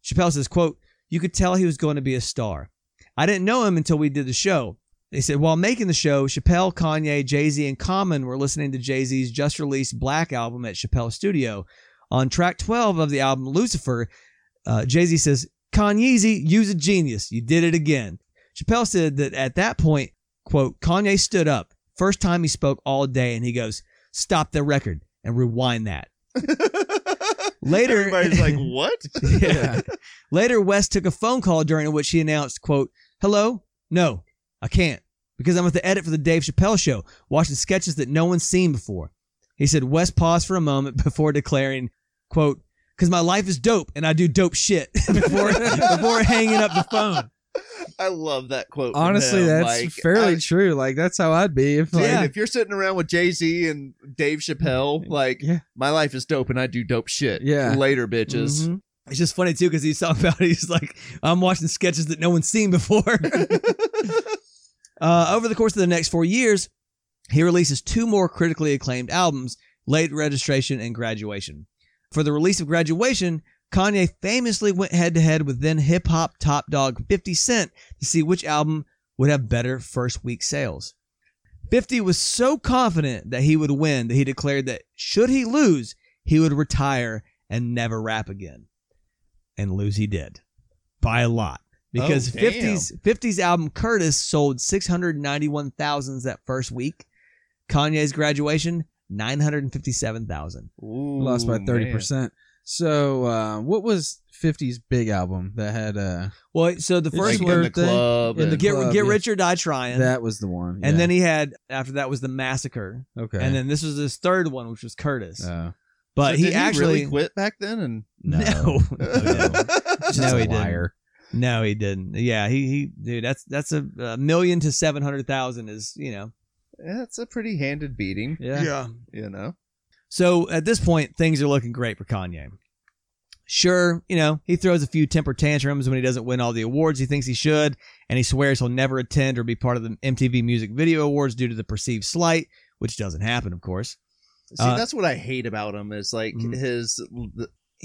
Chappelle says, quote, you could tell he was going to be a star. I didn't know him until we did the show. They said, while making the show, Chappelle, Kanye, Jay Z, and Common were listening to Jay Z's just released Black album at Chappelle Studio. On track 12 of the album Lucifer, uh, Jay Z says, Kanyeezy, you's a genius. You did it again. Chappelle said that at that point, quote, Kanye stood up. First time he spoke all day, and he goes, Stop the record and rewind that. Later- everybody's like, "What?" Yeah. Later, West took a phone call during which he announced, quote, Hello? No, I can't. Because I'm at the edit for the Dave Chappelle show, watching sketches that no one's seen before. He said West paused for a moment before declaring, quote, because my life is dope and I do dope shit before before hanging up the phone. I love that quote. Honestly, him. that's Like, fairly I- true. Like that's how I'd be if Dude, like, Yeah. if you're sitting around with Jay Z and Dave Chappelle, like Yeah. my life is dope and I do dope shit. Yeah. later, bitches. Mhm. It's just funny too because he's talking about he's like I'm watching sketches that no one's seen before. Uh, over the course of the next four years, he releases two more critically acclaimed albums: Late Registration and Graduation. For the release of Graduation, Kanye famously went head to head with then hip hop top dog 50 Cent to see which album would have better first week sales. 50 was so confident that he would win that he declared that should he lose, he would retire and never rap again. And lose he did. By a lot. Because Oh, 50's 50's album Curtis sold 691,000 that first week. Kanye's graduation 957,000. Lost by thirty man. percent. So uh, what was 50's big album that had uh Well, so the first Like one- in the birthday, club. in the and- Get Club, Get yeah. Rich or Die Trying. that was the one. And then he had after that was the Massacre. okay. And then this was his third one, which was Curtis. uh, but So he did actually really quit back then, and no, No. no, No, Just No, a he didn't. Liar. No, he didn't. Yeah, he he dude, that's that's a, a million to seven hundred thousand is you know. That's a pretty handed beating. Yeah. yeah. You know. So at this point, things are looking great for Kanye. Sure, you know, he throws a few temper tantrums when he doesn't win all the awards he thinks he should, and he swears he'll never attend or be part of the MTV Music Video Awards due to the perceived slight, which doesn't happen, of course. See, Uh, that's what I hate about him is like Mhm. his.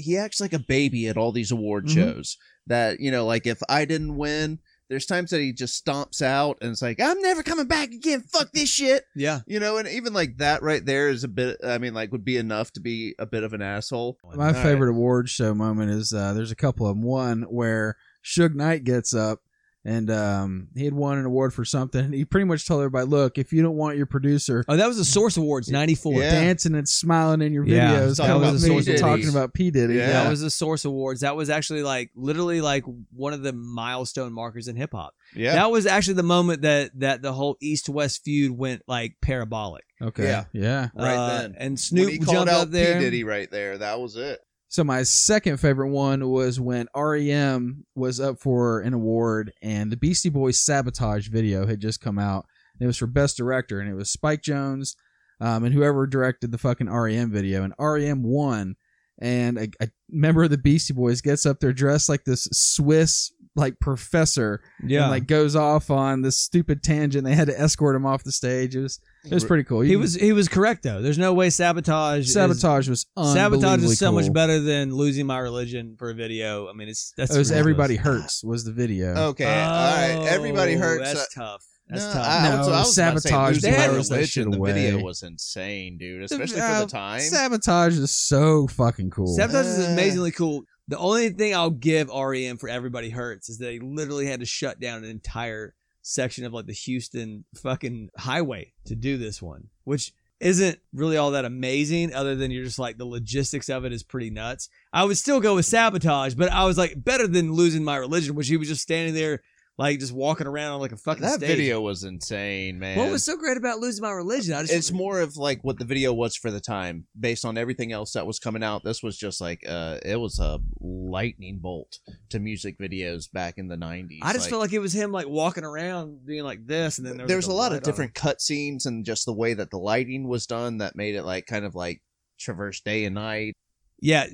The, he acts like a baby at all these award Mhm. shows. That you know, like if I didn't win, there's times that he just stomps out and it's like I'm never coming back again. Fuck this shit. Yeah. You know, and even like that right there is a bit. I mean, like would be enough to be a bit of an asshole. My All right. favorite award show moment is uh, there's a couple of them. One where Suge Knight gets up and um, he had won an award for something. And he pretty much told everybody, "Look, if you don't want your producer Oh, that was the Source Awards '94. Yeah. dancing and smiling in your Yeah, videos, talking coming about up to me P. Diddy. talking about P Diddy." Yeah. That was the Source Awards. That was actually like literally like one of the milestone markers in hip hop. Yeah. That was actually the moment that that the whole East West feud went like parabolic. Okay. Yeah. yeah. Right Uh, then. and when Snoop he called jumped out up there. P Diddy right there, that was it. So my second favorite one was when REM was up for an award and the Beastie Boys Sabotage video had just come out. It was for Best Director and it was Spike Jonze um, and whoever directed the fucking REM video and REM won. And a, a member of the Beastie Boys gets up there dressed like this Swiss like professor Yeah, and like goes off on this stupid tangent. They had to escort him off the stage. It was it was pretty cool. You he can- was he was correct though. There's no way sabotage. is- sabotage was sabotage is so much better than losing my religion for a video. I mean, it's that's It was. Everybody Hurts was the video. Okay, all right. Everybody Oh, hurts. That's tough. That's no, toth. I, I was, No, I was about to say, sabotage losing my blows that shit religion. The away. video was insane, dude. Especially for Uh, the time. Sabotage is so fucking cool. Sabotage is Uh. amazingly cool. The only thing I'll give REM for Everybody Hurts is they literally had to shut down an entire section of like the Houston fucking highway to do this one, which isn't really all that amazing other than you're just like the logistics of it is pretty nuts. I would still go with Sabotage, but I was like better than losing my religion, which he was just standing there like just walking around on like a fucking that stage. video was insane, man. What was so great about losing my religion? I just it's more of like what the video was for the time, based on everything else that was coming out. This was just like uh, it was a lightning bolt to music videos back in the '90s. I just felt like it was him like walking around being like this, and then there was, there's like, a lot of different cut scenes and just the way that the lighting was done that made it like kind of like traverse day and night. Yeah,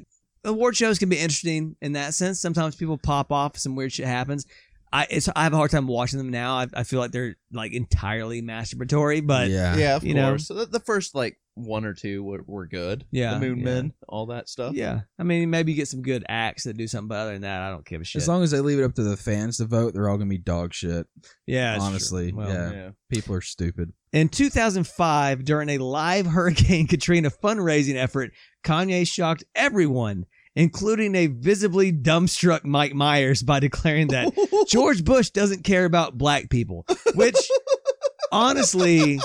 award shows can be interesting in that sense. Sometimes people pop off, some weird shit happens. I it's I have a hard time watching them now. I, I feel like they're like entirely masturbatory, but yeah, yeah. yeah, of you know. course. The, the first like one or two were, were good. Yeah, the Moon yeah. Men, all that stuff. Yeah, I mean, maybe you get some good acts that do something, but other than that, I don't give a shit. As long as they leave it up to the fans to vote, they're all gonna be dog shit. yeah, honestly, Well, yeah. yeah. People are stupid. In 2005, during a live Hurricane Katrina fundraising effort, Kanye shocked everyone, including a visibly dumbstruck Mike Myers, by declaring that George Bush doesn't care about black people, which honestly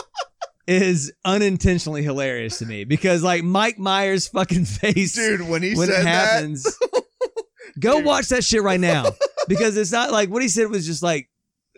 is unintentionally hilarious to me because like Mike Myers' fucking face dude, when he when said it happens. Go Dude. watch that shit right now because it's not like what he said was just like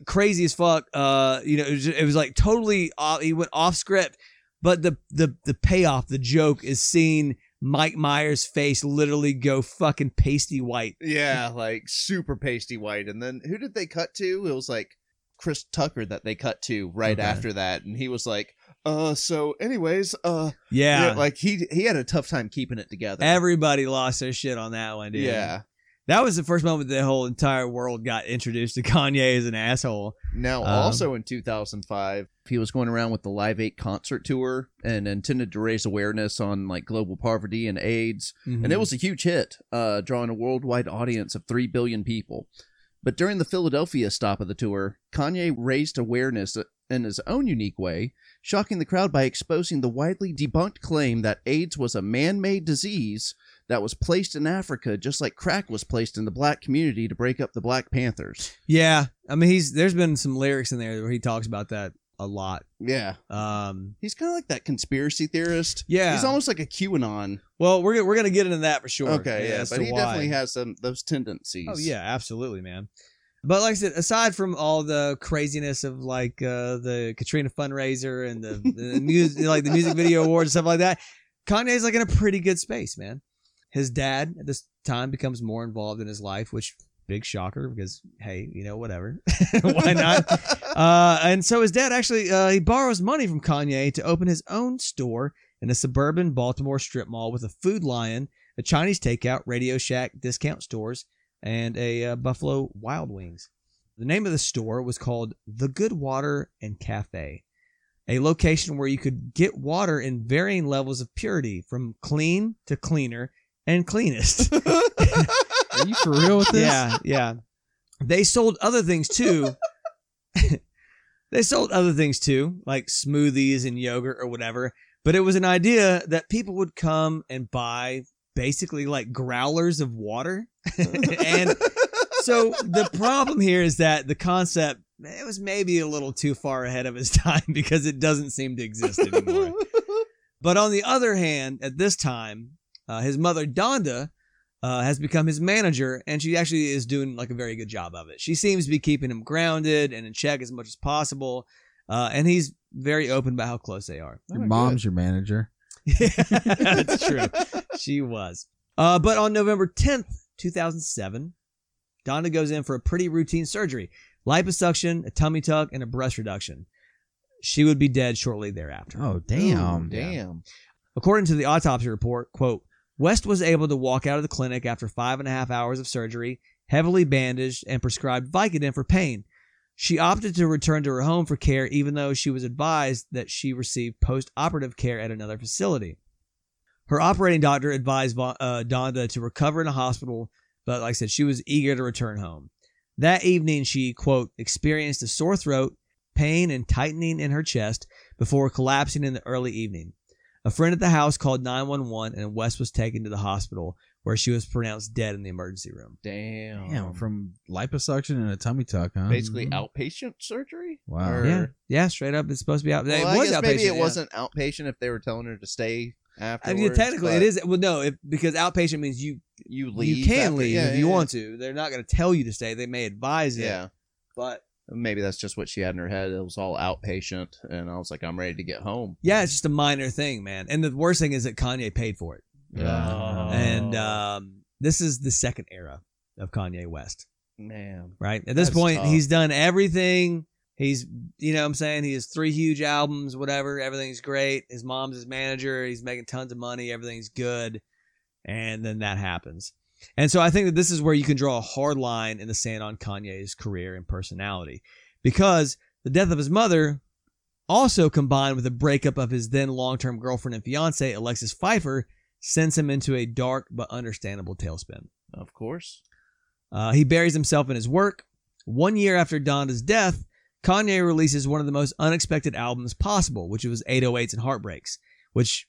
crazy as fuck. Uh, you know, it was, it was like totally off, he went off script, but the the the payoff, the joke is seeing Mike Myers' face literally go fucking pasty white. yeah, like super pasty white. And then who did they cut to? It was like Chris Tucker that they cut to right Okay. after that, and he was like, "Uh, so anyways, uh, Yeah, like he he had a tough time keeping it together." everybody lost their shit on that one, dude. yeah. That was the first moment the whole entire world got introduced to Kanye as an asshole. Now, Um, also in 2005, he was going around with the Live 8 concert tour and intended to raise awareness on like global poverty and AIDS. Mm-hmm. And it was a huge hit, uh, drawing a worldwide audience of 3 billion people. But during the Philadelphia stop of the tour, Kanye raised awareness in his own unique way, shocking the crowd by exposing the widely debunked claim that AIDS was a man made disease that was placed in Africa just like crack was placed in the black community to break up the Black Panthers. Yeah, I mean, he's there's been some lyrics in there where he talks about that a lot. Yeah. Um, He's kind of like that conspiracy theorist. yeah. He's almost like a QAnon. well, we're gonna- we're gonna get into that for sure. Okay, yeah, but he why. definitely has some those tendencies. Oh yeah, absolutely, man. But like I said, aside from all the craziness of like uh, the Katrina fundraiser and the, the music, like the music video awards and stuff like that, Kanye's like in a pretty good space, man. His dad at this time becomes more involved in his life, which Big shocker because hey, you know whatever, why not? Uh, and so his dad actually uh, he borrows money from Kanye to open his own store in a suburban Baltimore strip mall with a Food Lion, a Chinese takeout, Radio Shack, discount stores, and a uh, Buffalo Wild Wings. The name of the store was called The Good Water and Cafe, a location where you could get water in varying levels of purity, from clean to cleaner and cleanest. Are you for real with this? yeah, yeah. They sold other things too. they sold other things too, like smoothies and yogurt or whatever. But it was an idea that people would come and buy basically like growlers of water. and so the problem here is that the concept it was maybe a little too far ahead of its time because it doesn't seem to exist anymore. but on the other hand, at this time, uh, his mother Donda uh, has become his manager, and she actually is doing like a very good job of it. She seems to be keeping him grounded and in check as much as possible, uh, and he's very open about how close they are. Your mom's your manager. Yeah, that's true. she was. Uh, but on November 10th, 2007, Donda goes in for a pretty routine surgery liposuction, a tummy tuck, and a breast reduction. She would be dead shortly thereafter. Oh damn! Damn. According to the autopsy report, quote, West was able to walk out of the clinic after five and a half hours of surgery, heavily bandaged, and prescribed Vicodin for pain. She opted to return to her home for care, even though she was advised that she received post operative care at another facility. Her operating doctor advised uh, Donda to recover in a hospital, but like I said, she was eager to return home. That evening, she, quote, experienced a sore throat, pain, and tightening in her chest before collapsing in the early evening. A friend at the house called 911 and West was taken to the hospital where she was pronounced dead in the emergency room. Damn. Damn, from liposuction and a tummy tuck, huh? basically Mhm. outpatient surgery. Wow. Or- Yeah, yeah, straight up. It's supposed to be out. Well, it I was guess outpatient. maybe it yeah. wasn't outpatient if they were telling her to stay I afterwards. mean, technically, but it is. Well, no, if, because outpatient means you You leave. you can after- leave yeah, if you yeah, want to. They're not going to tell you to stay. They may advise it. Yeah. but Maybe that's just what she had in her head. It was all outpatient, and I was like, I'm ready to get home. yeah, it's just a minor thing, man. And the worst thing is that Kanye paid for it. Yeah. And um, this is the second era of Kanye West. man, right? At this point, tough. he's done everything. He's, you know what I'm saying? He has three huge albums, whatever. Everything's great. His mom's his manager. He's making tons of money. Everything's good. And then that happens. And so I think that this is where you can draw a hard line in the sand on Kanye's career and personality because the death of his mother also combined with the breakup of his then long-term girlfriend and fiance, Alexis Phifer, sends him into a dark but understandable tailspin. of course. Uh, he buries himself in his work. One year after Donda's death, Kanye releases one of the most unexpected albums possible, which was 808s and Heartbreaks, which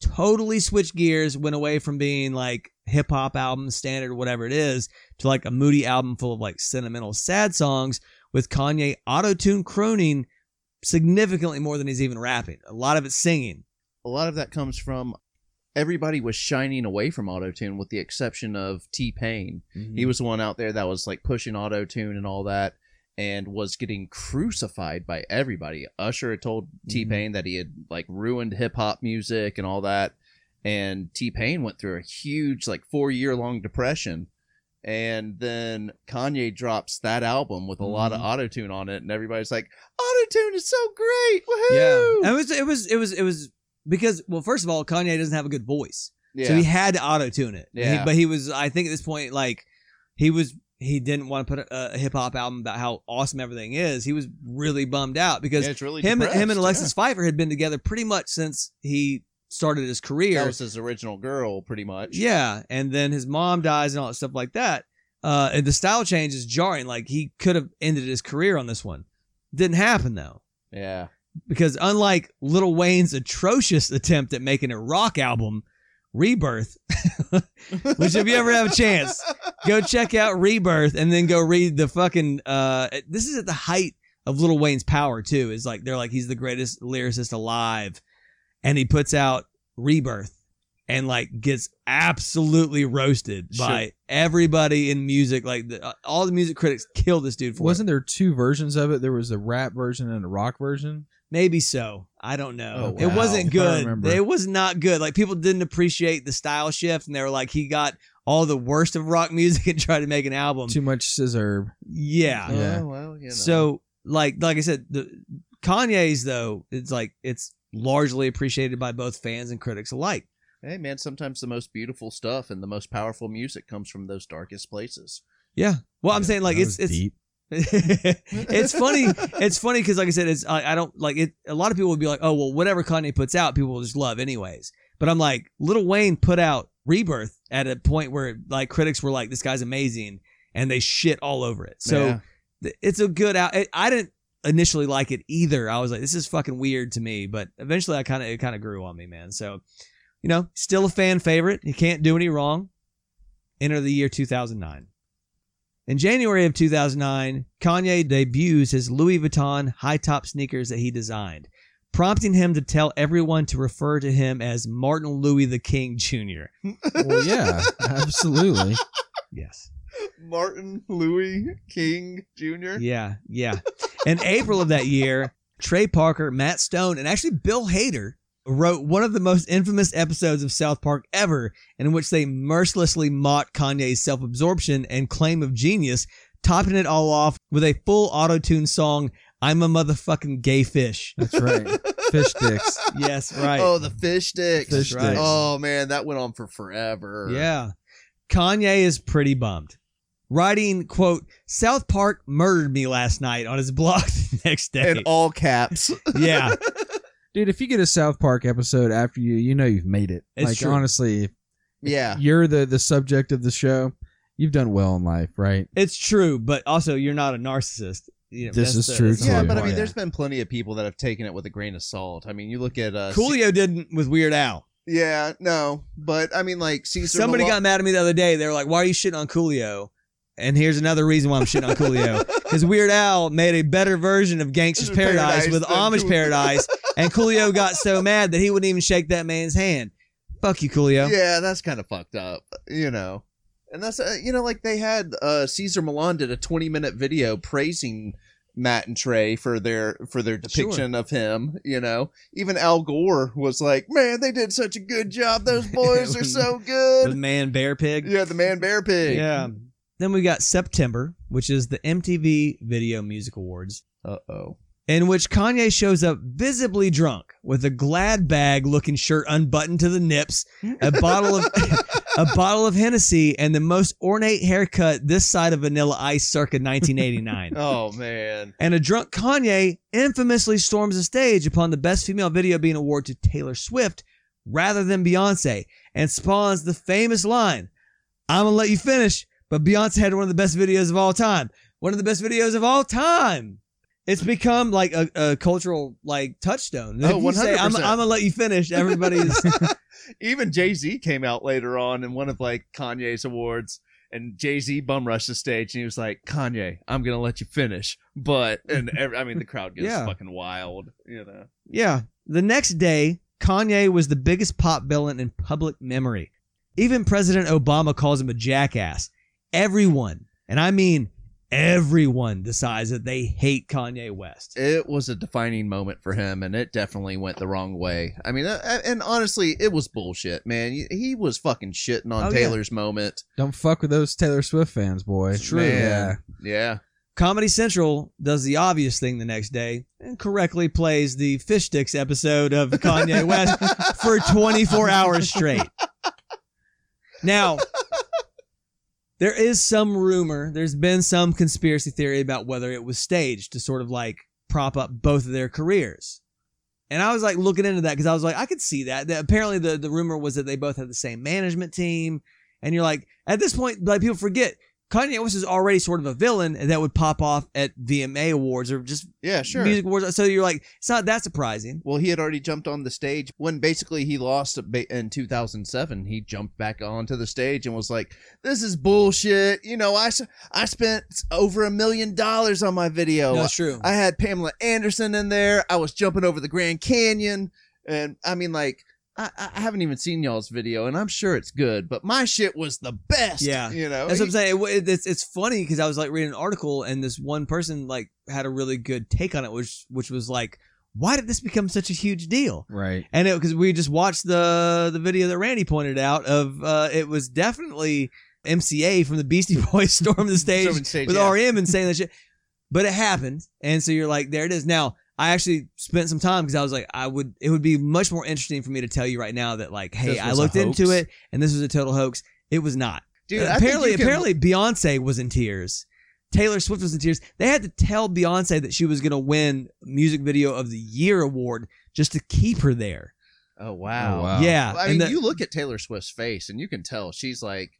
totally switched gears, went away from being like hip hop album standard, whatever it is, to like a moody album full of like sentimental, sad songs with Kanye auto tune crooning significantly more than he's even rapping. A lot of it's singing. A lot of that comes from everybody was shining away from auto tune with the exception of T Pain. He mm-hmm. was the one out there that was like pushing auto tune and all that, and was getting crucified by everybody. Usher had told mm-hmm. T Pain that he had like ruined hip hop music and all that, and T Pain went through a huge like four year long depression. And then Kanye drops that album with a lot of mm-hmm. autotune on it, and everybody's like, "Autotune is so great!" Woohoo! Yeah, it was it was it was it was because well, first of all, Kanye doesn't have a good voice. yeah. So he had to auto tune it. Yeah. He- but he was, I think at this point, like, he was, he didn't want to put a, a hip hop album about how awesome everything is. He was really bummed out because Yeah, really him, him and Alexis Phifer had been together pretty much since he started his career. that was his original girl, pretty much. Yeah. And then his mom dies and all that stuff like that. Uh, and the style change is jarring. Like, he could have ended his career on this one. Didn't happen though. yeah. because unlike Lil Wayne's atrocious attempt at making a rock album, Rebirth, which if you ever have a chance, go check out Rebirth and then go read the fucking. Uh, this is at the height of Lil Wayne's power too. Is like they're like he's the greatest lyricist alive, and he puts out Rebirth and like gets absolutely roasted by everybody in music. Like the, uh, all the music critics kill this dude for. Wasn't there two versions of it? There was a rap version and a rock version. Maybe so. I don't know. Oh, It wasn't good. It was not good. Like people didn't appreciate the style shift, and they were like, he got all the worst of rock music and try to make an album. Too much scissor. yeah. Oh, yeah. Oh, well, you know. So like like I said, the Kanye's though it's like it's largely appreciated by both fans and critics alike. hey, man, sometimes the most beautiful stuff and the most powerful music comes from those darkest places. Yeah. Well, I'm saying like it's was it's deep. it's funny. It's funny because, like I said, it's I, I don't like it. A lot of people would be like, "Oh, well, whatever Kanye puts out, people will just love anyways." But I'm like, Lil Wayne put out Rebirth at a point where like critics were like, "This guy's amazing," and they shit all over it. So Yeah. it's a good out. It, I didn't initially like it either. I was like, "This is fucking weird to me," but eventually, I kind of it kind of grew on me, man. So, you know, still a fan favorite. You can't do any wrong. Enter the year 2009. In January of 2009, Kanye debuts his Louis Vuitton high top sneakers that he designed, prompting him to tell everyone to refer to him as Martin Louis the King Jr. Well, yeah, absolutely. Yes. Martin Louis King Jr. Yeah, yeah. In April of that year, Trey Parker, Matt Stone, and actually Bill Hader wrote one of the most infamous episodes of South Park ever, in which they mercilessly mocked Kanye's self absorption and claim of genius, topping it all off with a full auto tune song, I'm a motherfucking gay fish. That's right. Fish dicks. Yes, right. Oh, the fish dicks. Fish Right. sticks. Oh man, that went on for forever. Yeah. Kanye is pretty bummed. Writing, quote, South Park murdered me last night on his blog the next day. In all caps. yeah. Dude, if you get a South Park episode after you, you know you've made it. It's like true. honestly, yeah. you're the the subject of the show, you've done well in life, right? It's true, but also you're not a narcissist. You know, This is true, the too. Yeah, but I mean, Yeah. there's been plenty of people that have taken it with a grain of salt. I mean, you look at uh, Coolio didn't with Weird Al. Yeah, no, but I mean, like Caesar. Somebody Malo- got mad at me the other day. They were like, "Why are you shitting on Coolio?" And here's another reason why I'm shitting on Coolio because Weird Al made a better version of Gangsta's Paradise, Paradise with than Amish Cool- Paradise, and Coolio got so mad that he wouldn't even shake that man's hand. Fuck you, Coolio. Yeah, that's kind of fucked up, you know. And that's uh, you know, like they had uh Cesar Millan did a 20 minute video praising Matt and Trey for their for their depiction of him. You know, even Al Gore was like, "Man, they did such a good job. Those boys are so good." The Man Bear Pig. Yeah, the man bear pig. Yeah. Then we got September, which is the MTV Video Music Awards. Uh oh. In which Kanye shows up visibly drunk with a glad bag looking shirt unbuttoned to the nips, a bottle of a bottle of Hennessy, and the most ornate haircut this side of Vanilla Ice circa 1989. Oh man. and a drunk Kanye infamously storms the stage upon the Best Female Video being awarded to Taylor Swift rather than Beyonce, and spawns the famous line, "I'm gonna let you finish," but Beyonce had one of the best videos of all time. One of the best videos of all time. It's become like a, a cultural like touchstone. Oh, you say, I'm, 100%. I'm gonna let you finish. Everybody's Even Jay Z came out later on in one of like Kanye's awards, and Jay Z bum rushed the stage, and he was like, "Kanye, I'm gonna let you finish," but and every, I mean the crowd gets Yeah. fucking wild, you know. Yeah. The next day, Kanye was the biggest pop villain in public memory. Even President Obama calls him a jackass. Everyone, and I mean everyone, decides that they hate Kanye West. It was a defining moment for him, and it definitely went the wrong way. I mean, uh, and honestly, it was bullshit, man. He- He was fucking shitting on Oh, yeah. Taylor's moment. Don't fuck with those Taylor Swift fans, boy. It's true. Yeah. Yeah. Comedy Central does the obvious thing the next day and correctly plays the Fish Sticks episode of Kanye West for 24 hours straight. Now, there is some rumor, there's been some conspiracy theory about whether it was staged to sort of like prop up both of their careers. And I was like looking into that because I was like, I could see that. that. Apparently, the, the rumor was that they both had the same management team. And you're like, at this point, like people forget Kanye West is already sort of a villain that would pop off at VMA awards or just Yeah, sure. music awards. So you're like, it's not that surprising. Well, he had already jumped on the stage when basically he lost in 2007. He jumped back onto the stage and was like, "This is bullshit." You know, I I spent over a million dollars on my video. No, it's true. I had Pamela Anderson in there. I was jumping over the Grand Canyon, and I mean, like, I, I haven't even seen y'all's video, and I'm sure it's good, but my shit was the best. Yeah. you know. That's what I'm saying. It, it's it's funny because I was like reading an article and this one person like had a really good take on it, which which was like, why did this become such a huge deal? Right. And it because we just watched the the video that Randy pointed out of uh, it was definitely MCA from the Beastie Boys storming the stage, Storming the stage, with yeah. REM and saying that shit. But it happened, and so you're like, there it is. Now I actually spent some time because I was like, I would it would be much more interesting for me to tell you right now that like, hey, This I was a looked into it and this was a total hoax. It was not. Dude, Uh, I think apparently, you can- apparently Beyonce was in tears. Taylor Swift was in tears. They had to tell Beyonce that she was going to win Music Video of the Year award just to keep her there. Oh wow. Oh, wow. Yeah, I and mean, the- you look at Taylor Swift's face, and you can tell she's like,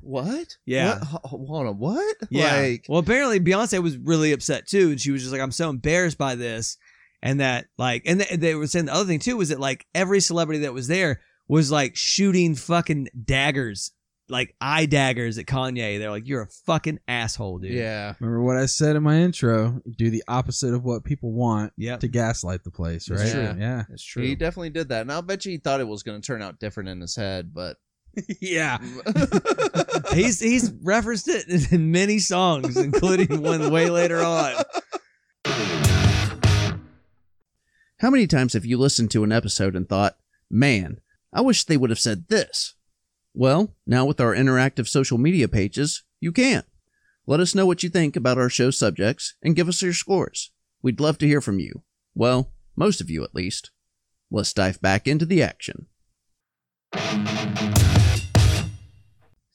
"What? Yeah. What? Ho- Hold on, what? Yeah. Like, well, apparently Beyonce was really upset too, and she was just like, "I'm so embarrassed by this," and that like, and they, they were saying the other thing too was that like every celebrity that was there was like shooting fucking daggers, like eye daggers at Kanye. They're like, "You're a fucking asshole, dude." yeah. Remember what I said in my intro? Do the opposite of what people want Yep. to gaslight the place, right? It's true. Yeah. That's true. He definitely did that, and I'll bet you he thought it was going to turn out different in his head, but yeah. he's he's referenced it in many songs, including one way later on. How many times have you listened to an episode and thought, man, I wish they would have said this? Well, now with our interactive social media pages, you can. Let us know what you think about our show subjects and give us your scores. We'd love to hear from you. Well, most of you at least. Let's dive back into the action.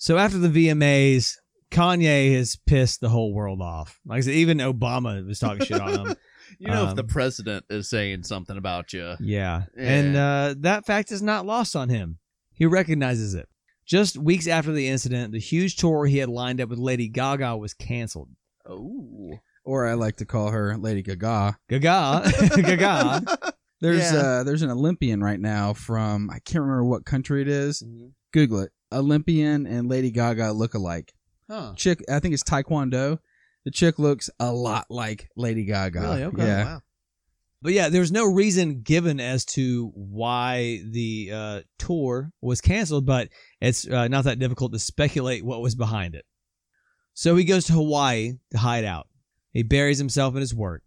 So after the VMAs, Kanye has pissed the whole world off. Like I said, even Obama was talking shit on him. you know, Um, if the president is saying something about you, Yeah. Yeah. And uh, that fact is not lost on him. He recognizes it. Just weeks after the incident, the huge tour he had lined up with Lady Gaga was canceled. oh, Or I like to call her Lady Gaga. Gaga, Gaga. There's Yeah. uh there's an Olympian right now from I can't remember what country it is. Google it. Olympian and Lady Gaga look alike. huh? Chick I think it's Taekwondo. The chick looks a lot like Lady Gaga. Really? Okay. Yeah. Wow. But yeah, there's no reason given as to why the uh, tour was canceled, but it's uh, not that difficult to speculate what was behind it. So he goes to Hawaii to hide out. He buries himself in his work.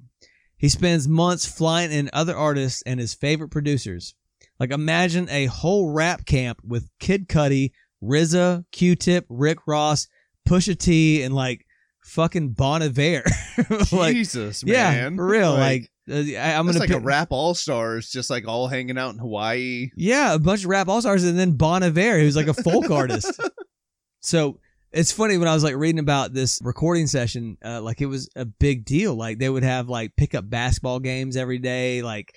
He spends months flying in other artists and his favorite producers. Like imagine a whole rap camp with Kid Cudi, RZA, Q-Tip, Rick Ross, Pusha T, and like fucking Bon Iver. like, Jesus, yeah, man, for real. Like, uh, I, I'm gonna like a rap all stars, just like all hanging out in Hawaii. Yeah, a bunch of rap all stars, and then Bon Iver, who's like a folk artist. So it's funny when I was like reading about this recording session, uh, like it was a big deal. Like they would have like pickup basketball games every day. Like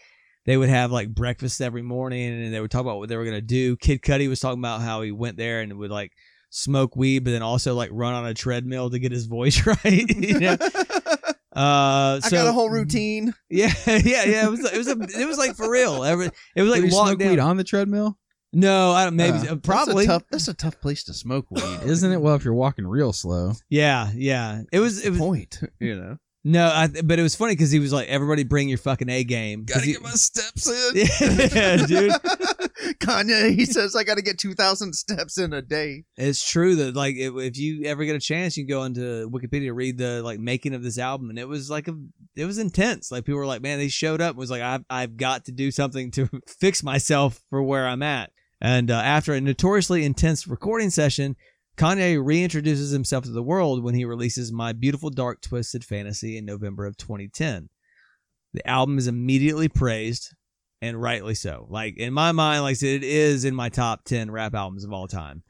they would have like breakfast every morning, and they would talk about what they were gonna do. Kid Cudi was talking about how he went there and would like smoke weed, but then also like run on a treadmill to get his voice right. you know? Uh, I so got a whole routine. yeah, yeah, yeah. It was, it was, a, it was like for real. Every, it was like Did smoke down. weed on the treadmill? No, I don't. Maybe Uh, uh, probably. That's a tough, that's a tough place to smoke weed. Isn't it? Well, if you're walking real slow. yeah, yeah. It was. It was. point, you know. No, I, but it was funny because he was like, "Everybody, bring your fucking A game." 'Cause he- get my steps in. yeah, dude. Kanye, he says I got to get two thousand steps in a day. It's true that like if, if you ever get a chance, you can go into Wikipedia read the like making of this album, and it was like a it was intense. Like people were like, "Man, they showed up." and Was like, "I've I've got to do something to fix myself for where I'm at." And uh, after a notoriously intense recording session, Kanye reintroduces himself to the world when he releases My Beautiful Dark Twisted Fantasy in November of 2010. The album is immediately praised, and rightly so. Like in my mind, like I said, it is in my top 10 rap albums of all time.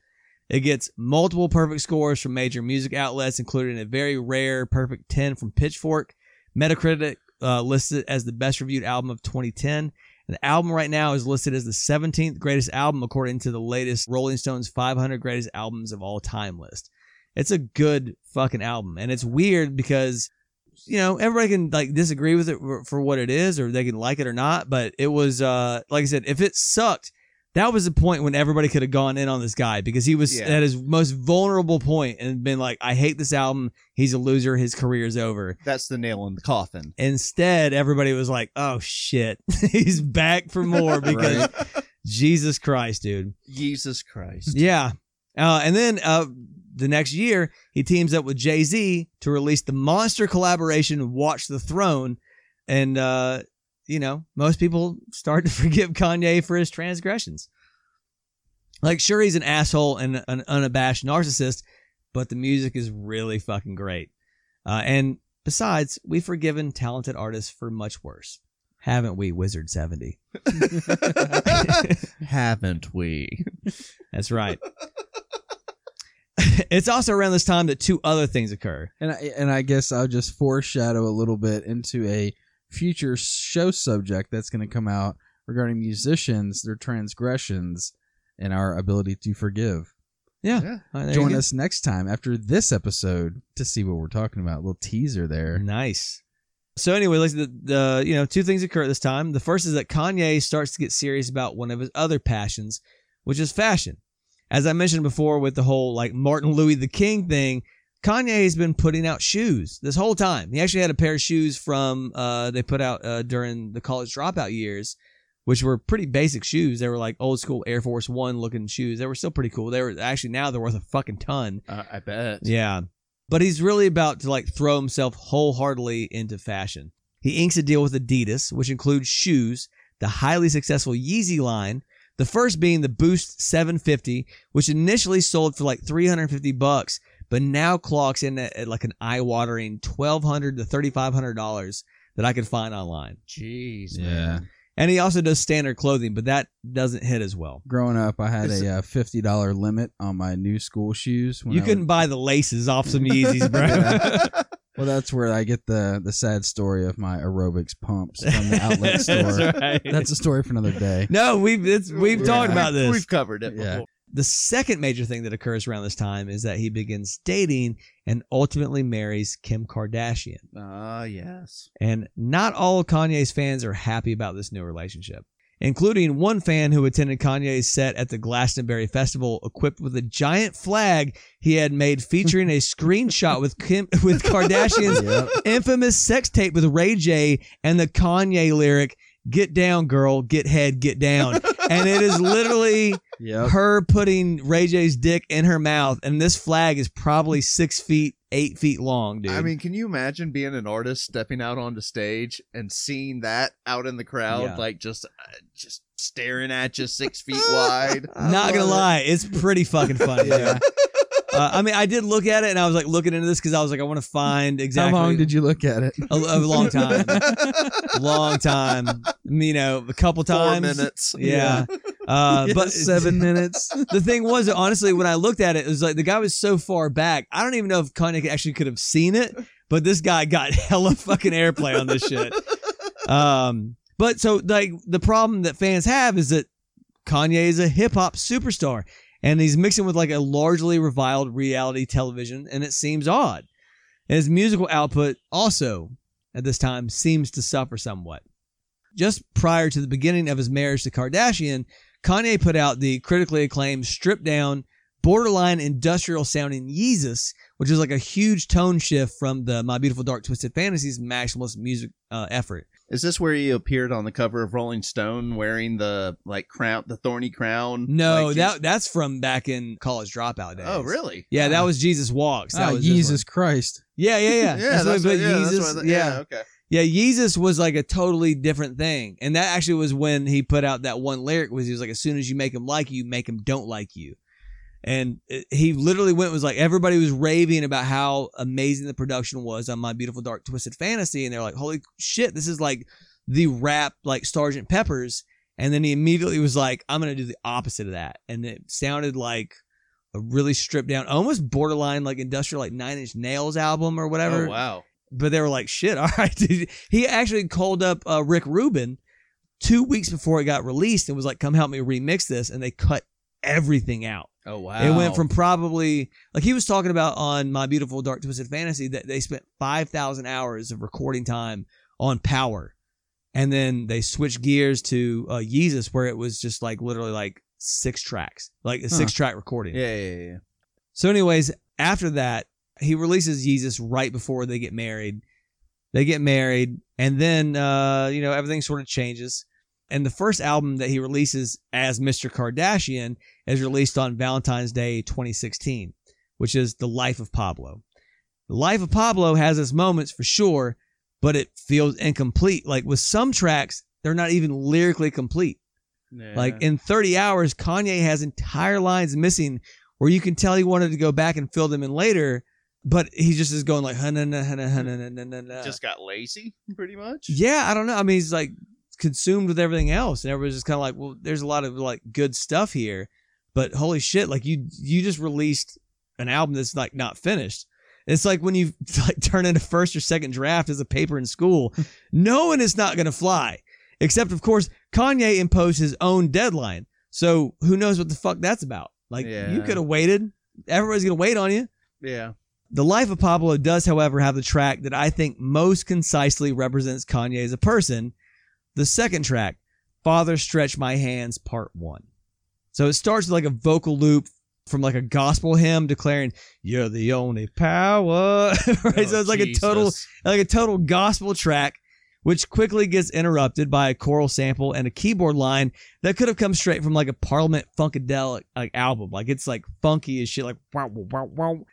It gets multiple perfect scores from major music outlets, including a very rare perfect 10 from Pitchfork. Metacritic uh, listed as the best reviewed album of 2010. The album right now is listed as the 17th greatest album according to the latest Rolling Stones 500 greatest albums of all time list. It's a good fucking album. And it's weird because, you know, everybody can like disagree with it for what it is or they can like it or not. But it was, uh, like I said, if it sucked, that was the point when everybody could have gone in on this guy because he was Yeah. at his most vulnerable point and been like, I hate this album. He's a loser. His career's over. That's the nail in the coffin. Instead, everybody was like, "Oh shit, he's back for more because Jesus Christ, dude." Jesus Christ. Yeah, uh, and then uh, the next year, he teams up with Jay Z to release the monster collaboration "Watch the Throne," and uh, you know, most people start to forgive Kanye for his transgressions. Like, sure, he's an asshole and an unabashed narcissist, but the music is really fucking great. Uh, and besides, we've forgiven talented artists for much worse. Haven't we, Wizard 70? Haven't we? That's right. it's also around this time that two other things occur. And I, and I guess I'll just foreshadow a little bit into a future show subject that's going to come out regarding musicians, their transgressions, and our ability to forgive. Yeah. Yeah. All right, uh, there Join us next time after this episode to see what we're talking about. A little teaser there. Nice. So anyway, like the, the you know two things occur at this time. The first is that Kanye starts to get serious about one of his other passions, which is fashion. As I mentioned before, with the whole like Martin Louis the King thing, Kanye has been putting out shoes this whole time. He actually had a pair of shoes from uh, they put out uh, during the college dropout years, which were pretty basic shoes. They were like old school Air Force One looking shoes. They were still pretty cool. They were actually now they're worth a fucking ton. Uh, I bet. Yeah. But he's really about to like throw himself wholeheartedly into fashion. He inks a deal with Adidas, which includes shoes, the highly successful Yeezy line, the first being the Boost 750, which initially sold for like 350 bucks, but now clocks in at, at like an eye-watering 1200 to 3500 dollars that I could find online. Jeez, Yeah. man. And he also does standard clothing, but that doesn't hit as well. Growing up, I had Is- a uh, fifty dollar limit on my new school shoes. when You I couldn't would- buy the laces off some Yeezys, bro. well, that's where I get the the sad story of my aerobics pumps from the outlet store. That's right. That's a story for another day. no, we've it's, we've Yeah. talked about this. We've covered it Yeah. The second major thing that occurs around this time is that he begins dating and ultimately marries Kim Kardashian. Ah, yes. And not all of Kanye's fans are happy about this new relationship, including one fan who attended Kanye's set at the Glastonbury Festival equipped with a giant flag he had made featuring a screenshot with Kim with Kardashian's Yep. infamous sex tape with Ray J and the Kanye lyric "Get down, girl, get head, get down," and it is literally Yep. her putting Ray J's dick in her mouth, and this flag is probably six feet, eight feet long, dude. I mean, can you imagine being an artist stepping out onto stage and seeing that out in the crowd, Yeah. like just, uh, just staring at you six feet wide? not gonna lie, it's pretty fucking funny. Yeah. Dude. Uh, I mean, I did look at it, and I was like looking into this because I was like, I want to find exactly How long did you look at it? a, a long time, long time. You know, a couple times. Four times. minutes. Yeah. Uh, Yeah, but seven minutes. the thing was, honestly, when I looked at it, it was like the guy was so far back. I don't even know if Kanye actually could have seen it, but this guy got hella fucking airplay on this shit. Um, but so like the problem that fans have is that Kanye is a hip hop superstar, and he's mixing with like a largely reviled reality television, and it seems odd. And his musical output also at this time seems to suffer somewhat. Just prior to the beginning of his marriage to Kardashian, Kanye put out the critically acclaimed stripped down, borderline industrial sounding Yeezus, which is like a huge tone shift from the My Beautiful Dark Twisted Fantasy's maximalist music uh, effort. Is this where he appeared on the cover of Rolling Stone wearing the like crown, the thorny crown? No, Like, that that's from back in college dropout days. Oh, really? Yeah, that uh-huh. was Jesus Walks. That Oh, was Jesus. Christ. Yeah, yeah, yeah. Yeah, that's, what, what- but yeah, that's Yeezus, what I yeah. okay. Yeah, Yeezus was like a totally different thing. And that actually was when he put out that one lyric was he was like, as soon as you make him like you, make him don't like you. And he literally went was like everybody was raving about how amazing the production was on My Beautiful Dark Twisted Fantasy, and they're like, "Holy shit, this is like the rap like Sergeant Pepper's." And then he immediately was like, "I'm gonna do the opposite of that," and it sounded like a really stripped down, almost borderline like industrial, like Nine Inch Nails album or whatever Oh, wow. but they were like, shit, all right. Dude. He actually called up uh, Rick Rubin two weeks before it got released and was like, come help me remix this. And they cut everything out. Oh, wow. It went from probably, like he was talking about on My Beautiful Dark Twisted Fantasy, that they spent 5,000 hours of recording time on power. And then they switched gears to uh, Yeezus, where it was just like literally like six tracks, like a six track recording. Yeah, yeah, yeah. So, anyways, after that, he releases Yeezus right before they get married. They get married, and then uh, you know everything sort of changes. And the first album that he releases as Mr. Kardashian is released on Valentine's Day 2016, which is The Life of Pablo. The Life of Pablo has its moments for sure, but it feels incomplete. Like with some tracks, they're not even lyrically complete. Like in 30 hours, Kanye has entire lines missing where you can tell he wanted to go back and fill them in later, but he just is going like, "Huh, na, na, huh, na, huh, na, na, na, na, na." just got lazy, pretty much. yeah, I don't know. I mean, he's like consumed with everything else, and everybody's just kind of like, well, there's a lot of like good stuff here, but holy shit, like you you just released an album that's like not finished. It's like when you like turn in a first or second draft as a paper in school, knowing it's not going to fly. Except, of course, Kanye imposed his own deadline. So who knows what the fuck that's about? Like, you could have waited. Everybody's going to wait on you. Yeah. The Life of Pablo does, however, have the track that I think most concisely represents Kanye as a person. The second track, Father Stretch My Hands, Part 1. So it starts with like a vocal loop from like a gospel hymn declaring, You're the only power. right? so Oh, it's like a total like a total gospel track, which quickly gets interrupted by a choral sample and a keyboard line that could have come straight from like a Parliament Funkadelic like album. Like it's like funky as shit, like wow, wow, wow, wow.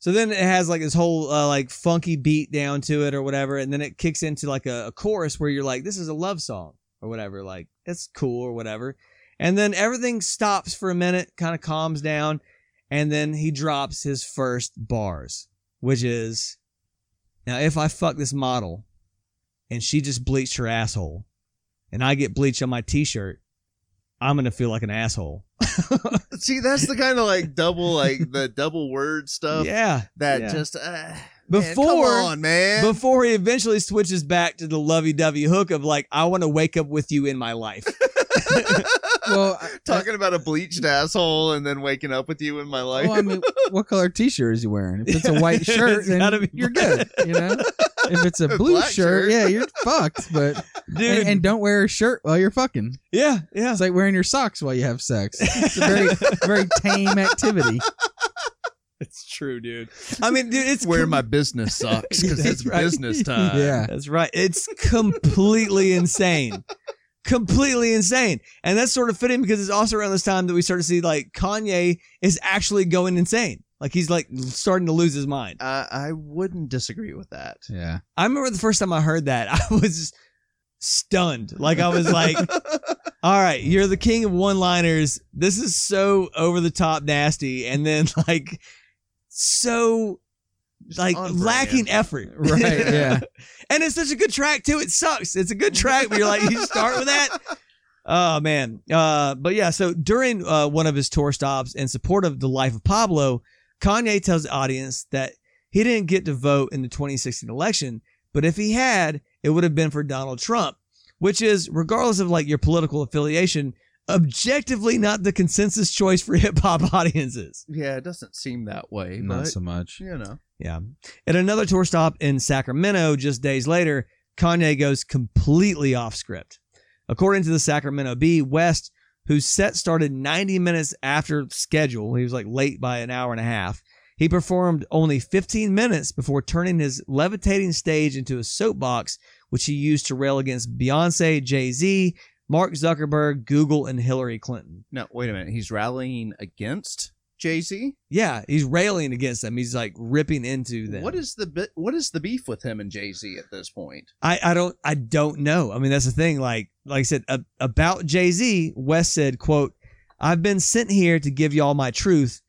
So then it has like this whole uh, like funky beat down to it or whatever, and then it kicks into like a, a chorus where you're like, this is a love song or whatever. Like it's cool or whatever. And then everything stops for a minute, kind of calms down, and then he drops his first bars, which is now if I fuck this model and she just bleached her asshole and I get bleach on my t-shirt, I'm gonna feel like an asshole. See, that's the kind of like double, like the double word stuff yeah. that yeah. just uh, Before- man, come on, man. Before he eventually switches back to the lovey-dovey hook of like, I want to wake up with you in my life. Well, I- Talking about a bleached asshole and then waking up with you in my life. well, I mean, what color T-shirt is he wearing? If it's a white It's shirt, then you're good. You know, if it's a blue shirt, shirt. yeah, you're fucked. But Dude. and, and don't wear a shirt while you're fucking. yeah, yeah. It's like wearing your socks while you have sex. It's a very, very tame activity. It's true, dude. I mean, dude, it's Wear com- my business socks because it's right. business time. Yeah. That's right. It's completely insane. Completely insane. And that's sort of fitting because it's also around this time that we start to see like Kanye is actually going insane. Like he's like starting to lose his mind. I, I wouldn't disagree with that. Yeah. I remember the first time I heard that, I was stunned. Like I was like, all right, you're the king of one liners. This is so over the top nasty. And then like so like lacking effort. Right, yeah. and it's such a good track too. It sucks. It's a good track, but you're like, you start with that. Oh man. Uh, but yeah, so during uh, one of his tour stops in support of the life of Pablo, Kanye tells the audience that he didn't get to vote in the 2016 election, but if he had, it would have been for Donald Trump, which is, regardless of like your political affiliation, objectively not the consensus choice for hip hop audiences. Yeah, it doesn't seem that way, Not but so much. you know. Yeah. At another tour stop in Sacramento just days later, Kanye goes completely off script. According to the Sacramento Bee, West, whose set started 90 minutes after schedule, he was like late by an hour and a half. He performed only 15 minutes before turning his levitating stage into a soapbox, which he used to rail against Beyonce, Jay Z, Mark Zuckerberg, Google, and Hillary Clinton. No, wait a minute. He's rallying against Jay Z. Yeah, he's railing against them. He's like ripping into them. What is the what is the beef with him and Jay Z at this point? I, I don't I don't know. I mean that's the thing. Like like I said a, about Jay Z, West said, "quote I've been sent here to give y'all my truth,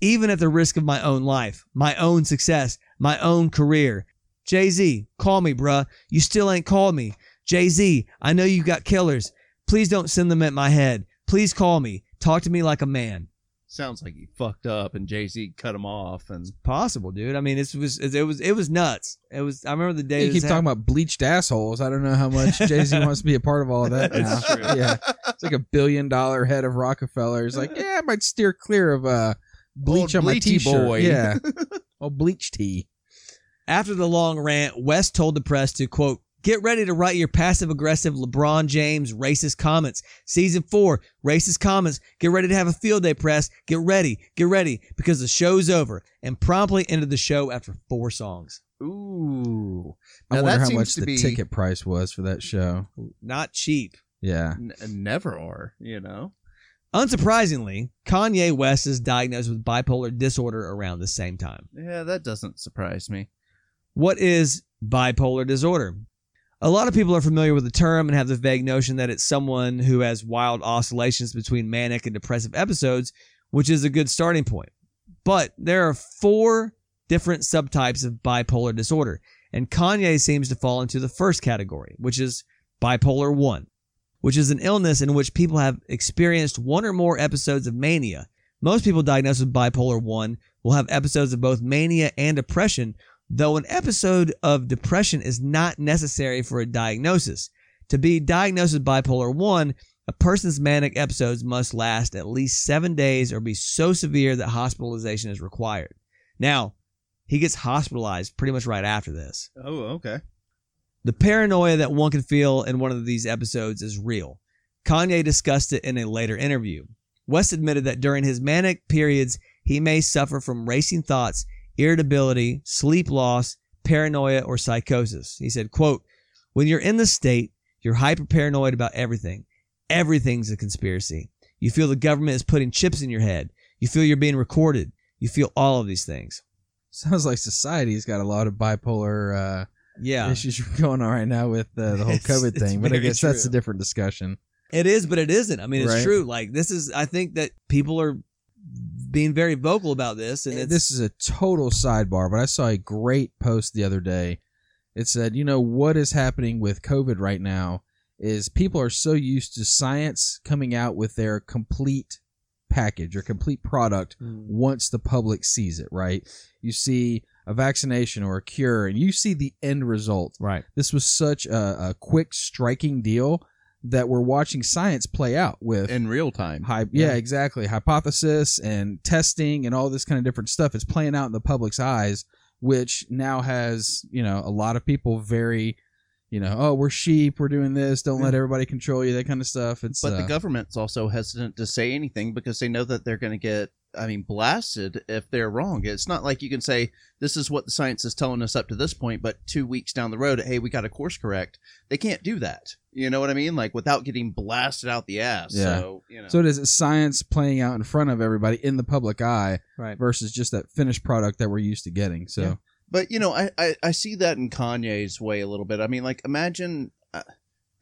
even at the risk of my own life, my own success, my own career. Jay Z, call me, bruh. You still ain't called me. Jay Z, I know you got killers. Please don't send them at my head. Please call me. Talk to me like a man." Sounds like he fucked up and Jay Z cut him off. And Possible, dude. I mean, it was it was it was nuts. It was. I remember the day. You this keep talking about bleached assholes. I don't know how much Jay Z wants to be a part of all of that now. It's true. Yeah, it's like a billion dollar head of Roc-A-Fella. He's like, yeah, I might steer clear of uh, bleach Old on my t-shirt. boy. Yeah, oh bleach tea. After the long rant, West told the press to quote, Get ready to write your passive aggressive LeBron James racist comments. Season four, racist comments. Get ready to have a field day press. Get ready, get ready, because the show's over. And promptly ended the show after four songs. ooh, I Now, wonder that how much the be- ticket price was for that show. Not cheap. Yeah, n- uh, never are. You know. Unsurprisingly, Kanye West is diagnosed with bipolar disorder around the same time. Yeah, that doesn't surprise me. What is bipolar disorder? A lot of people are familiar with the term and have the vague notion that it's someone who has wild oscillations between manic and depressive episodes, which is a good starting point. But there are four different subtypes of bipolar disorder, and Kanye seems to fall into the first category, which is bipolar 1, which is an illness in which people have experienced one or more episodes of mania. Most people diagnosed with bipolar 1 will have episodes of both mania and depression, though an episode of depression is not necessary for a diagnosis. To be diagnosed with bipolar 1, a person's manic episodes must last at least seven days or be so severe that hospitalization is required. Now, he gets hospitalized pretty much right after this. Oh, okay. The paranoia that one can feel in one of these episodes is real. Kanye discussed it in a later interview. West admitted that during his manic periods, he may suffer from racing thoughts, irritability, sleep loss, paranoia, or psychosis. He said, quote, when you're in this state, you're hyper paranoid about everything. Everything's a conspiracy. You feel the government is putting chips in your head. You feel you're being recorded. You feel all of these things. Sounds like society's got a lot of bipolar uh, Yeah. issues going on right now with uh, the whole COVID it's thing, but I guess that's a different discussion. It is, but it isn't. I mean, it's Right. true. Like this is. I think that people are being very vocal about this, and it's, this is a total sidebar, but I saw a great post the other day. It said, you know, what is happening with COVID right now is people are so used to science coming out with their complete package or complete product Mm. once the public sees it, right? You see a vaccination or a cure and you see the end result. right. This was such a, a quick, striking deal that we're watching science play out with In real time. Hy- yeah, exactly. Hypothesis and testing and all this kind of different stuff. is playing out in the public's eyes, which now has, you know, a lot of people very, you know, oh, we're sheep, we're doing this, don't let everybody control you, that kind of stuff. It's But uh, the government's also hesitant to say anything because they know that they're going to get, I mean, blasted if they're wrong. It's not like you can say, this is what the science is telling us up to this point, but two weeks down the road, hey, we got to course correct. They can't do that. You know what I mean? Like without getting blasted out the ass. Yeah. So, you know. so it is science playing out in front of everybody in the public eye Right. versus just that finished product that we're used to getting. So Yeah. But you know, I, I I see that in Kanye's way a little bit. I mean, like imagine uh,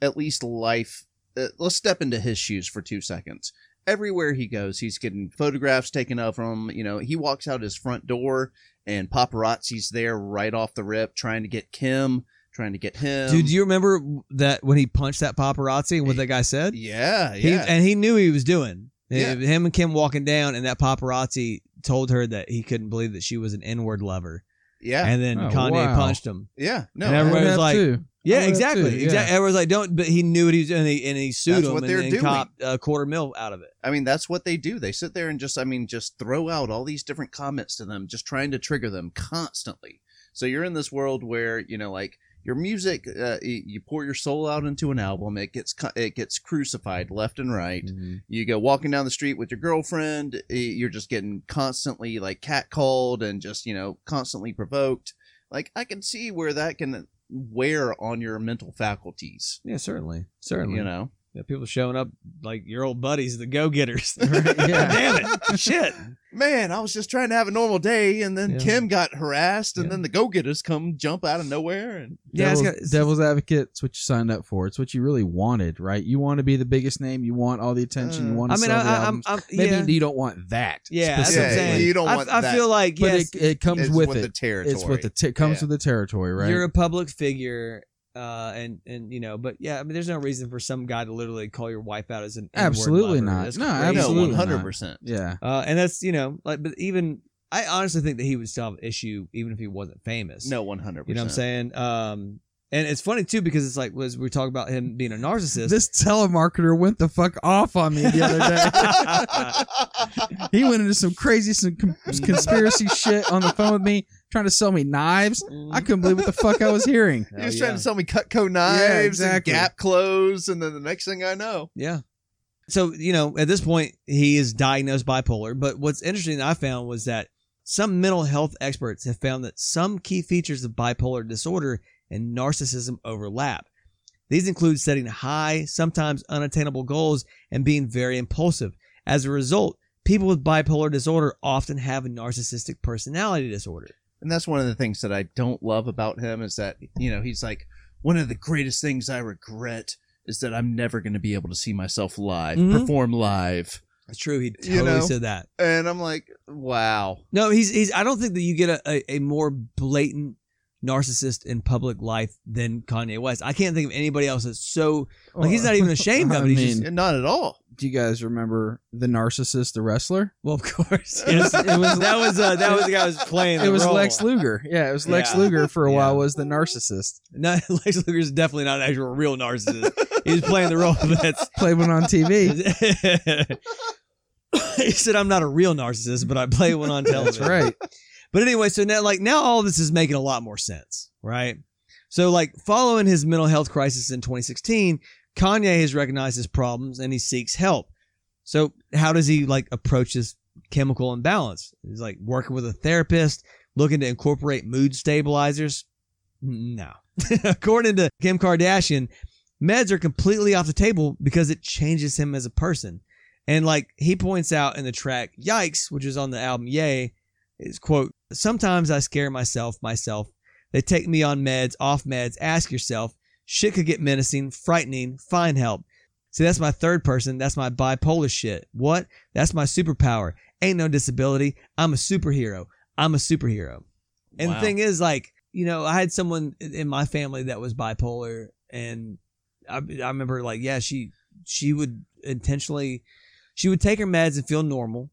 at least life. Uh, let's step into his shoes for two seconds. Everywhere he goes, he's getting photographs taken of him. You know, he walks out his front door, and paparazzi's there right off the rip, trying to get Kim, trying to get him. Dude, do you remember that when he punched that paparazzi and what that guy said? Yeah, He, yeah. and he knew he was doing. Yeah. Him and Kim walking down, and that paparazzi told her that he couldn't believe that she was an N-word lover, yeah, and then Oh, Kanye wow. punched him. yeah. No, and everybody was like, too. Yeah, I would have exactly, too, yeah. exactly. Everyone's like, "Don't," but he knew what he was doing, and he, and he sued That's him what and, they're and doing. a quarter mil out of it. I mean, that's what they do. They sit there and just, I mean, just throw out all these different comments to them, just trying to trigger them constantly. So you're in this world where, you know, like your music, uh, you pour your soul out into an album, it gets it gets crucified left and right. Mm-hmm. You go walking down the street with your girlfriend, you're just getting constantly like catcalled and just, you know, constantly provoked. Like I can see where that can wear on your mental faculties. Yeah, certainly, certainly. You know. Yeah, people showing up like your old buddies, the go getters. yeah. Damn it, shit. man, I was just trying to have a normal day, and then Yeah. Kim got harassed, and Yeah. then the go getters come jump out of nowhere, and Yeah, it's devil's, got- it's- devil's advocate. It's what you signed up for. It's what you really wanted, right? You want to be the biggest name. You want all the attention. you Uh, want. I To mean, sell I, the I, I'm, albums. I'm, Maybe yeah, you don't want that. yeah, that's what I'm Yeah, saying. you don't I, want I that. feel like But yes, it, it comes it's with with it. the territory. It's with the t- comes Yeah. with the territory, right? you're a public figure, uh, and and you know, but yeah, I mean, there's no reason for some guy to literally call your wife out as an N-word Absolutely lover. not. That's No, crazy. absolutely not. hundred percent. yeah. Uh, and that's you know, like, but even I honestly think that he would still have an issue even if he wasn't famous. No, one hundred percent. you know what I'm saying? Um, and it's funny too because it's like was we talk about him being a narcissist. This telemarketer went the fuck off on me the other day. he went into some crazy, some conspiracy shit on the phone with me, trying to sell me knives. I couldn't believe what the fuck I was hearing. He was Hell trying to sell me Cutco knives exactly. and Gap clothes, and then the next thing I know, Yeah. So, you know, at this point, he is diagnosed bipolar. But what's interesting that I found was that some mental health experts have found that some key features of bipolar disorder and narcissism overlap. These include setting high, sometimes unattainable goals and being very impulsive. As a result, people with bipolar disorder often have a narcissistic personality disorder. And that's one of the things that I don't love about him is that, you know, he's like, one of the greatest things I regret is that I'm never going to be able to see myself live, Mhm. perform live. That's true. He You totally know? said that. And I'm like, wow. No, he's he's. I don't think that you get a, a, a more blatant narcissist in public life than Kanye West. I can't think of anybody else that's so like he's not even ashamed of it. He's mean, just And not at all. do you guys remember the narcissist, the wrestler? well, of course. Yes, it was that was uh, that was the guy who was playing. The It was role. Lex Luger. Yeah, it was Lex Yeah. Luger for a Yeah. while was the narcissist. No, Lex Luger is definitely not an actual real narcissist. he was playing the role that's. Played one on TV. he said, "I'm not a real narcissist, but I play one on television." That's right. But anyway, so now like now all this is making a lot more sense, right? So like following his mental health crisis in 2016, Kanye has recognized his problems and he seeks help. So how does he like approach this chemical imbalance? He's like working with a therapist, looking to incorporate mood stabilizers. No. According to Kim Kardashian, meds are completely off the table because it changes him as a person. And like he points out in the track Yikes, which is on the album Ye, is quote, sometimes I scare myself myself. They take me on meds, off meds, ask yourself, shit could get menacing, frightening, find help. See, that's my third person. That's my bipolar shit. What? That's my superpower. Ain't no disability. I'm a superhero. I'm a superhero. And Wow. the thing is, like, you know, I had someone in- in my family that was bipolar, and I, I remember, like, yeah, she she would intentionally, she would take her meds and feel normal,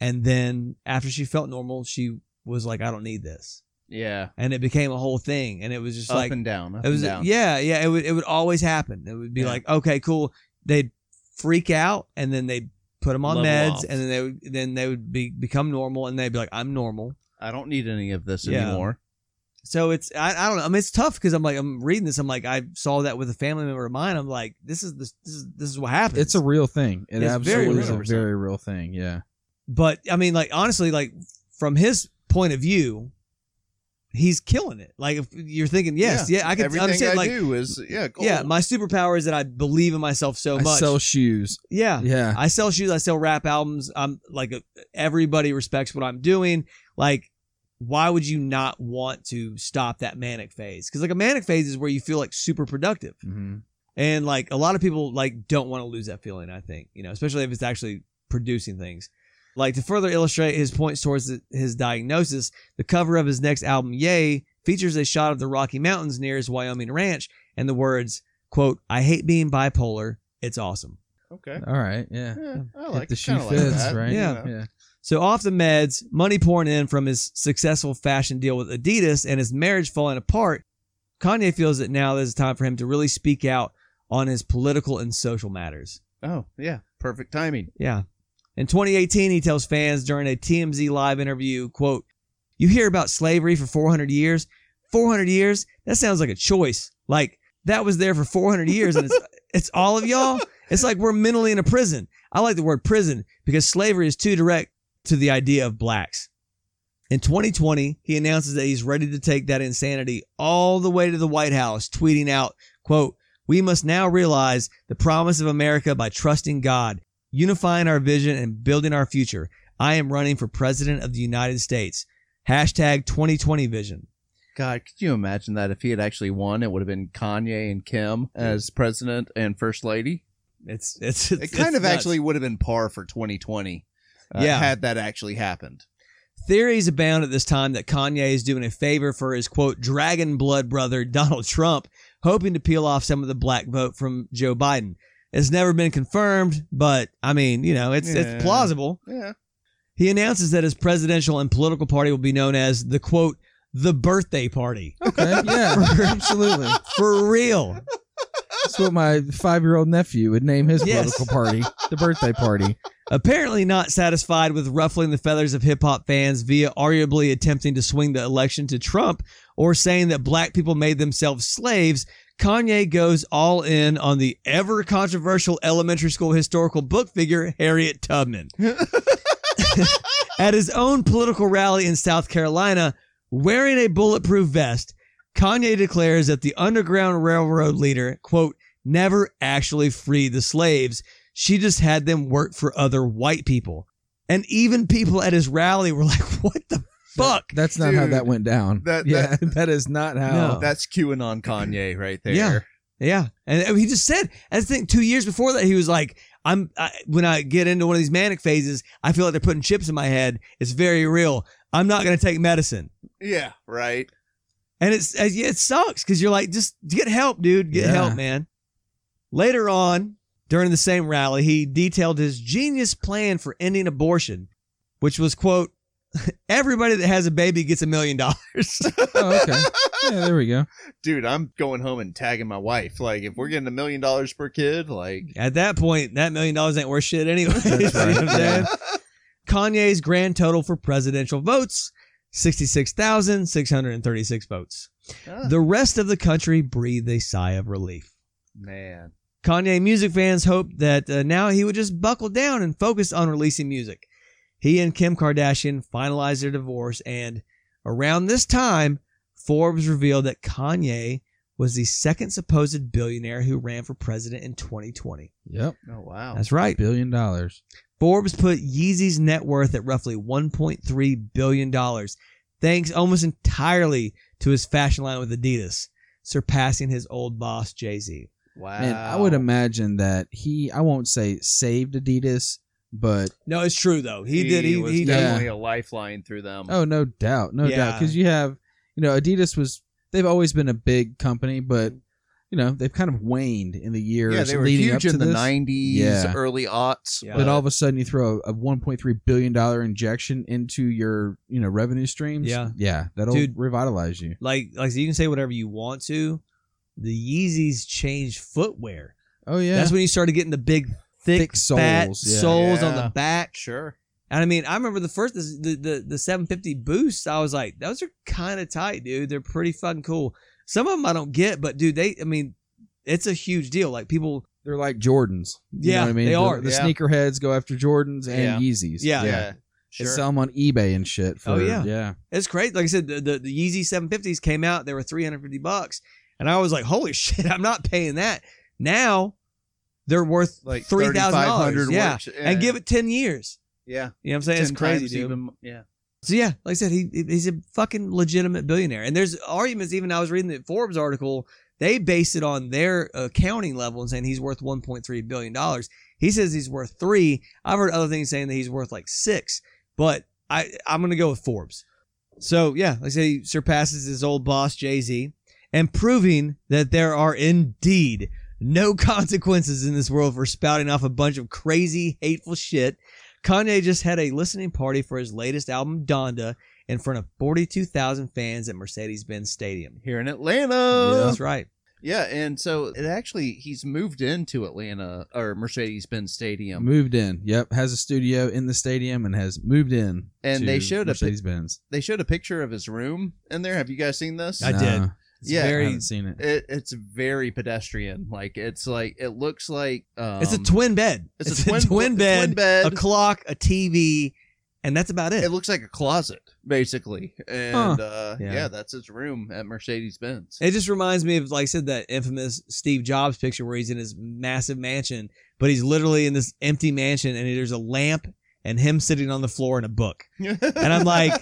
and then after she felt normal, she was like, I don't need this, Yeah. and it became a whole thing, and it was just up like and down. Up it was and down. yeah, yeah. It would it would always happen. It would be Yeah. like, okay, cool. They'd freak out, and then they'd put them on Level meds, off. and then they would then they would be become normal, and they'd be like, I'm normal. I don't need any of this Yeah. anymore. So it's I, I don't know. I mean, it's tough because I'm like I'm reading this. I'm like I saw that with a family member of mine. I'm like this is this this is this is what happens. It's a real thing. It It's very absolutely is a very real thing. Yeah. but I mean, like honestly, like from his point of view, he's killing it. Like if you're thinking, yes, yeah, I can Everything understand. I like do is yeah. Gold. yeah, my superpower is that I believe in myself so I much. sell shoes. yeah, Yeah. I sell shoes. I sell rap albums. I'm like everybody respects what I'm doing. Like, why would you not want to stop that manic phase? Because like a manic phase is where you feel like super productive, hmm and like a lot of people like don't want to lose that feeling. I think you know, especially if it's actually producing things. Like to further illustrate his points towards his diagnosis, the cover of his next album, Ye, features a shot of the Rocky Mountains near his Wyoming ranch and the words, "quote I hate being bipolar. It's awesome." Okay. All right. Yeah. Yeah, I If like the shoe kinda like fits, that, right? you Yeah. know. Yeah. So off the meds, money pouring in from his successful fashion deal with Adidas and his marriage falling apart, Kanye feels that now there's time for him to really speak out on his political and social matters. Oh yeah. Perfect timing. Yeah. In 2018, he tells fans during a TMZ live interview, quote, You hear about slavery for 400 years? 400 years? That sounds like a choice. Like, that was there for 400 years and it's, it's all of y'all? It's like we're mentally in a prison. I like the word prison because slavery is too direct to the idea of blacks. In 2020, he announces that he's ready to take that insanity all the way to the White House, tweeting out, quote, we must now realize the promise of America by trusting God, unifying our vision and building our future. I am running for president of the United States. Hashtag 2020 vision. God, could you imagine that if he had actually won, it would have been Kanye and Kim as president and first lady. It's, it's, It it's kind of nuts. actually would have been par for 2020. uh, Yeah. had that actually happened. Theories abound at this time that Kanye is doing a favor for his quote dragon blood brother Donald Trump, hoping to peel off some of the black vote from Joe Biden. It's never been confirmed, but I mean, you know, it's Yeah. it's plausible. Yeah. He announces that his presidential and political party will be known as the quote the birthday party. Okay. Yeah. absolutely. For real. That's what my five-year-old nephew would name his Yes. political party, the birthday party. Apparently not satisfied with ruffling the feathers of hip hop fans via arguably attempting to swing the election to Trump or saying that black people made themselves slaves, Kanye goes all in on the ever controversial elementary school historical book figure Harriet Tubman. At his own political rally in South Carolina, wearing a bulletproof vest, Kanye declares that the Underground Railroad leader, quote, never actually freed the slaves. She just had them work for other white people. And even people at his rally were like, what the fuck. That's not how Dude, that went down. that- yeah, that is not how. No. That's QAnon Kanye right there. Yeah. Yeah, and he just said, I think two years before that, he was like, "I'm I, when I get into one of these manic phases, I feel like they're putting chips in my head. It's very real. I'm not going to take medicine." Yeah, right. And it's uh, yeah, it sucks because you're like, just get help, dude. Get Yeah. help, man. Later on, during the same rally, he detailed his genius plan for ending abortion, which was quote, "Everybody that has a baby gets a million dollars." Oh, okay. Yeah, there we go. Dude, I'm going home and tagging my wife. Like, if we're getting a million dollars per kid, like, At that point, that million dollars ain't worth shit anyway. That's You know right. what I'm? Kanye's grand total for presidential votes 66,636 votes. ah, The rest of the country breathed a sigh of relief. man. Kanye music fans hoped that uh, now he would just buckle down and focus on releasing music. He and Kim Kardashian finalized their divorce, and around this time, Forbes revealed that Kanye was the second supposed billionaire who ran for president in 2020. Yep. Oh, wow. That's right. Billion dollars. Forbes put Yeezy's net worth at roughly $1.3 billion, thanks almost entirely to his fashion line with Adidas, surpassing his old boss, Jay Z. wow. Man, I would imagine that he, I won't say saved Adidas, but No, it's true, though. He, did. He, was he did. definitely a lifeline through them. oh, no doubt. No doubt. Because you have, you know, Adidas was, they've always been a big company, but, you know, they've kind of waned in the years yeah, they were leading huge up to in the this. 90s, Yeah. early aughts. Yeah. But all of a sudden, you throw a, a 1.3 billion dollar injection into your, you know, revenue streams. Yeah. yeah, that'll Dude. revitalize you. Like, like so you can say whatever you want to. The Yeezys changed footwear. Oh yeah, That's when you started getting the big, thick, Thick fat soles, yeah. soles on the back. Sure. And I mean, I remember the first the the, the 750 boosts. I was like, those are kind of tight, dude. They're pretty fucking cool. Some of them I don't get, but dude, they. I mean, it's a huge deal. Like people, they're like Jordans. You Yeah, know what I mean? they The- are. The Yeah. sneakerheads go after Jordans and Yeah. Yeezys. Yeah. Yeah. They Sure. sell them on eBay and shit. Oh, for, Oh, yeah. yeah. it's great. Like I said, the, the the Yeezy 750s came out. They were 350 bucks, and I was like, holy shit, I'm not paying that. Now they're worth Like three thousand dollars. Yeah. works- and give it 10 years. Yeah. You know what I'm saying? It's 10 crazy, dude. even- yeah. So yeah, like I said, he he's a fucking legitimate billionaire. And there's arguments. Even I was reading the Forbes article. They base it on their accounting level and saying he's worth 1.3 billion dollars. He says he's worth three. I've heard other things saying that he's worth like six. But I I'm gonna go with Forbes. So yeah, like I say, he surpasses his old boss Jay Z, and proving that there are indeed no consequences in this world for spouting off a bunch of crazy, hateful shit. Kanye just had a listening party for his latest album, Donda, in front of 42,000 fans at Mercedes Benz Stadium. Here in Atlanta. That's right. Yeah, and so it actually he's moved into Atlanta or Mercedes Benz Stadium. Moved in. Yep. Has a studio in the stadium and has moved in. And to they showed a Mercedes Benz. They showed a picture of his room in there. Have you guys seen this? I did. It's Yeah, I haven't seen it. It, it's very pedestrian. Like it's like it looks like um, it's a twin bed. It's, a twin, bed, twin bed. a clock, a TV, and that's about it. it looks like a closet basically, and uh, Yeah. yeah. that's his room at Mercedes Benz. It just reminds me of, like I said, that infamous Steve Jobs picture where he's in his massive mansion, but he's literally in this empty mansion and there's a lamp and him sitting on the floor in a book. and I'm like,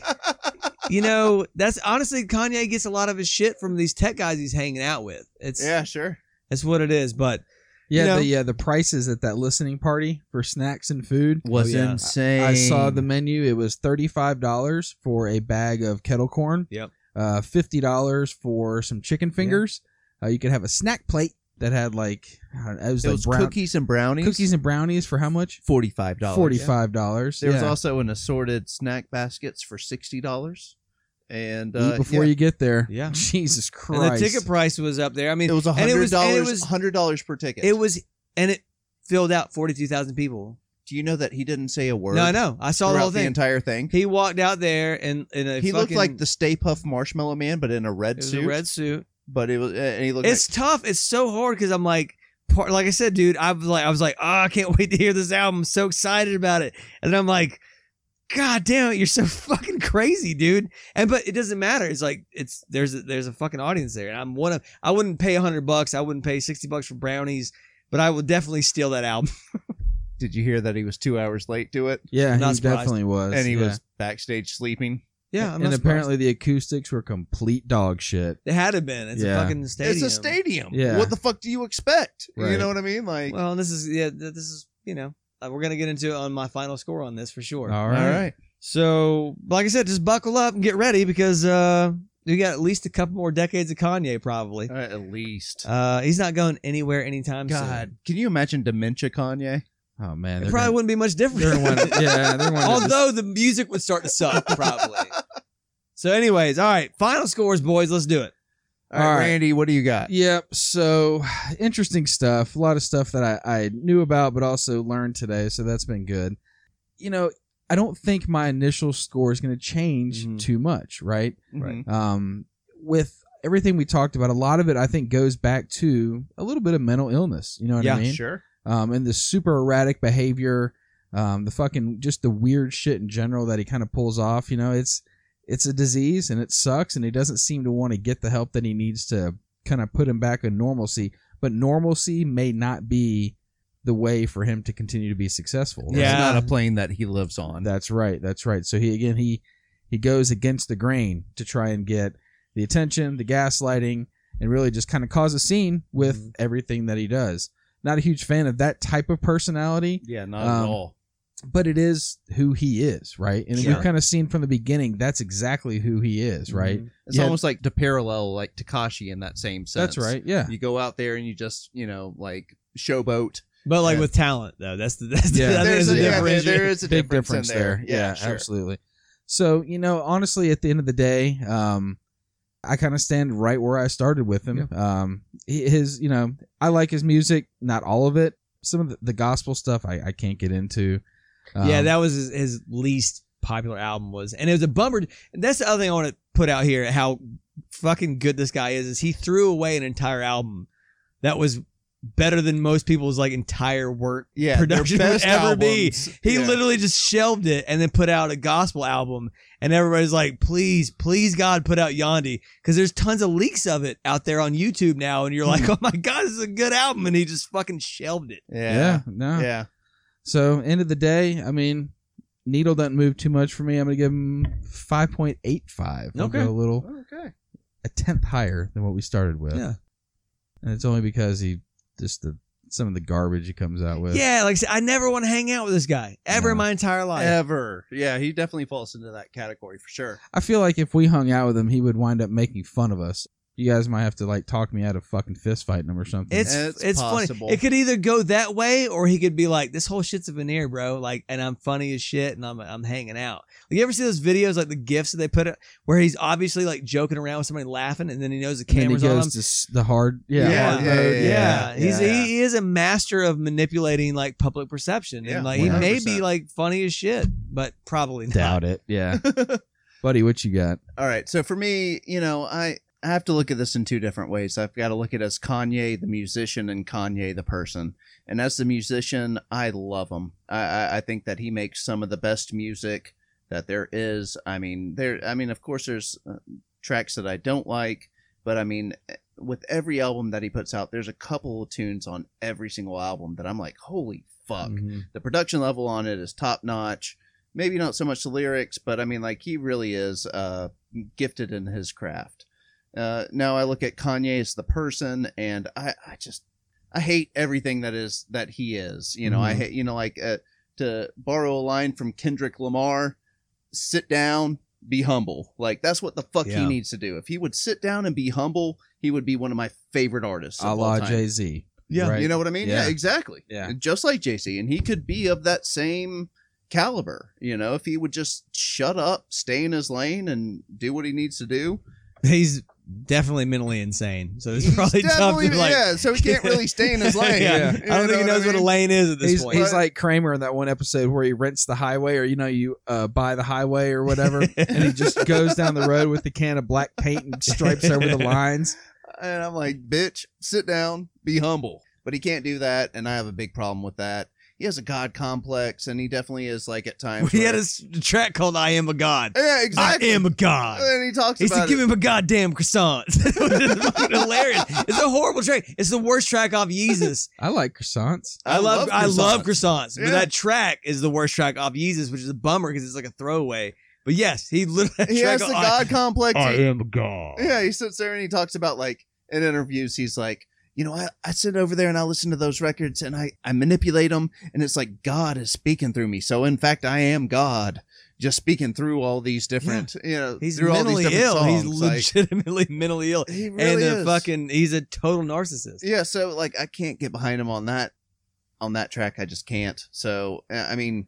You know, that's honestly Kanye gets a lot of his shit from these tech guys he's hanging out with. It's yeah, sure. that's what it is. But Yeah, You know- the yeah the prices at that listening party for snacks and food. Was yeah. insane. I saw the menu. It was thirty five dollars for a bag of kettle corn. Yep. Uh, fifty dollars for some chicken fingers. Uh, you could have a snack plate that had like I don't know, it was It like was brown cookies and brownies. cookies and brownies for how much? forty five dollars. Forty five dollars. There was also an assorted snack baskets for sixty dollars. And Eat uh, before yeah, you get there. Yeah. Jesus and Christ. the ticket price was up there. I mean, it was and hundred was- it dollars. was- Hundred dollars per ticket. It was and it filled out forty two thousand people. Do you know that he didn't say a word? No, I know. I saw the throughout whole the thing. entire thing. he walked out there and in a He looked like the Stay Puft Marshmallow Man, but in a red suit. a red suit. But it was, and he looked. It's tough. It's so hard because I'm like, part, like I said, dude. I was like, I was like, oh, I can't wait to hear this album. I'm so excited about it. And I'm like, God damn it, you're so fucking crazy, dude. And but it doesn't matter. It's like it's there's a, there's a fucking audience there, and I'm one of. I wouldn't pay hundred bucks. I wouldn't pay sixty bucks for brownies, but I would definitely steal that album. did you hear that he was two hours late to it, yeah, Not he surprised. definitely was. and he yeah. was backstage sleeping? Yeah, I'm and not apparently the acoustics were complete dog shit. it had to have been. It's Yeah. a fucking stadium. It's a stadium. Yeah. What the fuck do you expect? You Right. know what I mean? Like, Well, this is yeah. th- This is you know uh, we're gonna get into it on my final score on this for sure. All all right. right. So, like I said, just buckle up and get ready because uh, we got at least a couple more decades of Kanye probably. Uh, at least. Uh, he's not going anywhere anytime soon. God, can you imagine dementia Kanye? Oh man, soon. It they're probably gonna- wouldn't be much different. they're one- yeah, they're the- Although the music would start to suck, probably. so, anyways, all right, final scores, boys. Let's do it. All right, All right. Randy, what do you got? Yep. So interesting stuff. A lot of stuff that I, I knew about, but also learned today. So that's been good. You know, I don't think my initial score is going to change Mhm. too much, right? Right. Um, with everything we talked about, a lot of it I think goes back to a little bit of mental illness. You know what Yeah, I mean? Yeah, sure. Um, and the super erratic behavior, um, the fucking just the weird shit in general that he kind of pulls off. You know, it's it's a disease and it sucks, and he doesn't seem to want to get the help that he needs to kind of put him back in normalcy. But normalcy may not be the way for him to continue to be successful. Yeah. It's not a plane that he lives on. That's right. That's right. So he again he he goes against the grain to try and get the attention, the gaslighting, and really just kind of cause a scene with Mhm. everything that he does. Not a huge fan of that type of personality, yeah, not Um, at all. but it is who he is, right? And Sure. we've kind of seen from the beginning that's exactly who he is, right? Mhm. It's yeah. almost like to parallel like Tekashi in that same sense. That's right. Yeah. You go out there and you just, you know, like showboat. But like Yeah. with talent, though, that's the that's Yeah. the, I There's that's a, the yeah, there, difference. there is a Big difference, difference in there. there. Yeah, sure. absolutely. So, you know, honestly, at the end of the day, um, I kind of stand right where I started with him. Um, his, you know, I like his music, not all of it. Some of the, the gospel stuff I, I can't get into. yeah, Um, that was his, his least popular album was, and it was a bummer. That's the other thing I want to put out here: how fucking good this guy is. Is he threw away an entire album that was better than most people's like entire work Yeah, production would best ever be. He Yeah. literally just shelved it and then put out a gospel album, and everybody's like, "Please, please, God, put out Yandhi," because there's tons of leaks of it out there on YouTube now, and you're like, hmm. "Oh my God, this is a good album," and he just fucking shelved it. yeah, Yeah. no. Yeah. So, end of the day, I mean, Needle doesn't move too much for me. I'm going to give him 5.85. Okay. go a little, Okay. a tenth higher than what we started with. Yeah. And it's only because he just the some of the garbage he comes out with. Yeah, like I said, I never want to hang out with this guy ever in my entire life. Ever. Yeah, he definitely falls into that category for sure. I feel like if we hung out with him, he would wind up making fun of us. You guys might have to like talk me out of fucking fist fighting him or something. It's It's it's, possible. funny. It could either go that way or he could be like, "This whole shit's a veneer, bro." Like, and I'm funny as shit, and I'm I'm hanging out. Like, you ever see those videos, like the gifs that they put it, where he's obviously like joking around with somebody laughing, and then he knows the and then he camera's on him. goes to s- the hard. Yeah, Yeah, hard yeah, mode. yeah, Yeah, he's yeah. he is a master of manipulating like public perception, Yeah, and like he may be 100%. like funny as shit, but probably not. Doubt it. Yeah, buddy, what you got? All right. So for me, you know, I I have to look at this in two different ways. I've got to look at it as Kanye the musician and Kanye the person. And as the musician, I love him. I, I I think that he makes some of the best music that there is. I mean, there. I mean, of course, there's uh, tracks that I don't like, but I mean, with every album that he puts out, there's a couple of tunes on every single album that I'm like, holy fuck Mhm. the production level on it is top notch. Maybe not so much the lyrics, but I mean, like he really is uh, gifted in his craft. Uh, now I look at Kanye as the person, and I, I just I hate everything that is that he is. You know, I Mhm. hate you know like uh, to borrow a line from Kendrick Lamar, sit down, be humble. Like that's what the fuck he needs to do. If he would sit down and be humble, he would be one of my favorite artists. A la. Jay Z. Yeah. right? You know what I mean? Yeah. Yeah, exactly. Yeah. Just like Jay Z. And he could be of that same caliber, you know, if he would just shut up, stay in his lane and do what he needs to do. He's definitely mentally insane, so it's He's probably tough definitely- to like. yeah, so he can't really stay in his lane. Yeah. You I don't think know he knows I what, a lane is at this He's, point. he's like Kramer in that one episode where he rents the highway, or you know, you uh, buy the highway or whatever, and he just goes down the road with the can of black paint and stripes over the lines. And I'm like, bitch, sit down, be humble. But he can't do that, and I have a big problem with that. He has a god complex, and he definitely is like at times. he had where- a s- track called "I Am a God." yeah, exactly. I am a god. And he talks He said, about "Give it. him a goddamn croissant." it was fucking hilarious. It's a horrible track. It's the worst track off Yeezus. I like croissants. I, love, I love croissants, but Yeah. that track is the worst track off Yeezus, which is a bummer because it's like a throwaway. But yes, he literally he has the God complex. I He- am God. yeah, he sits there and he talks about like in interviews, he's like, you know, I, I sit over there and I listen to those records and I, I manipulate them and it's like God is speaking through me. So in fact, I am God just speaking through all these different, you know, He's through all mentally these different ill. He's songs. Like, legitimately mentally ill. he and really the is. fucking he's a total narcissist. yeah. So like, I can't get behind him on that, on that track. I just can't. So, I mean,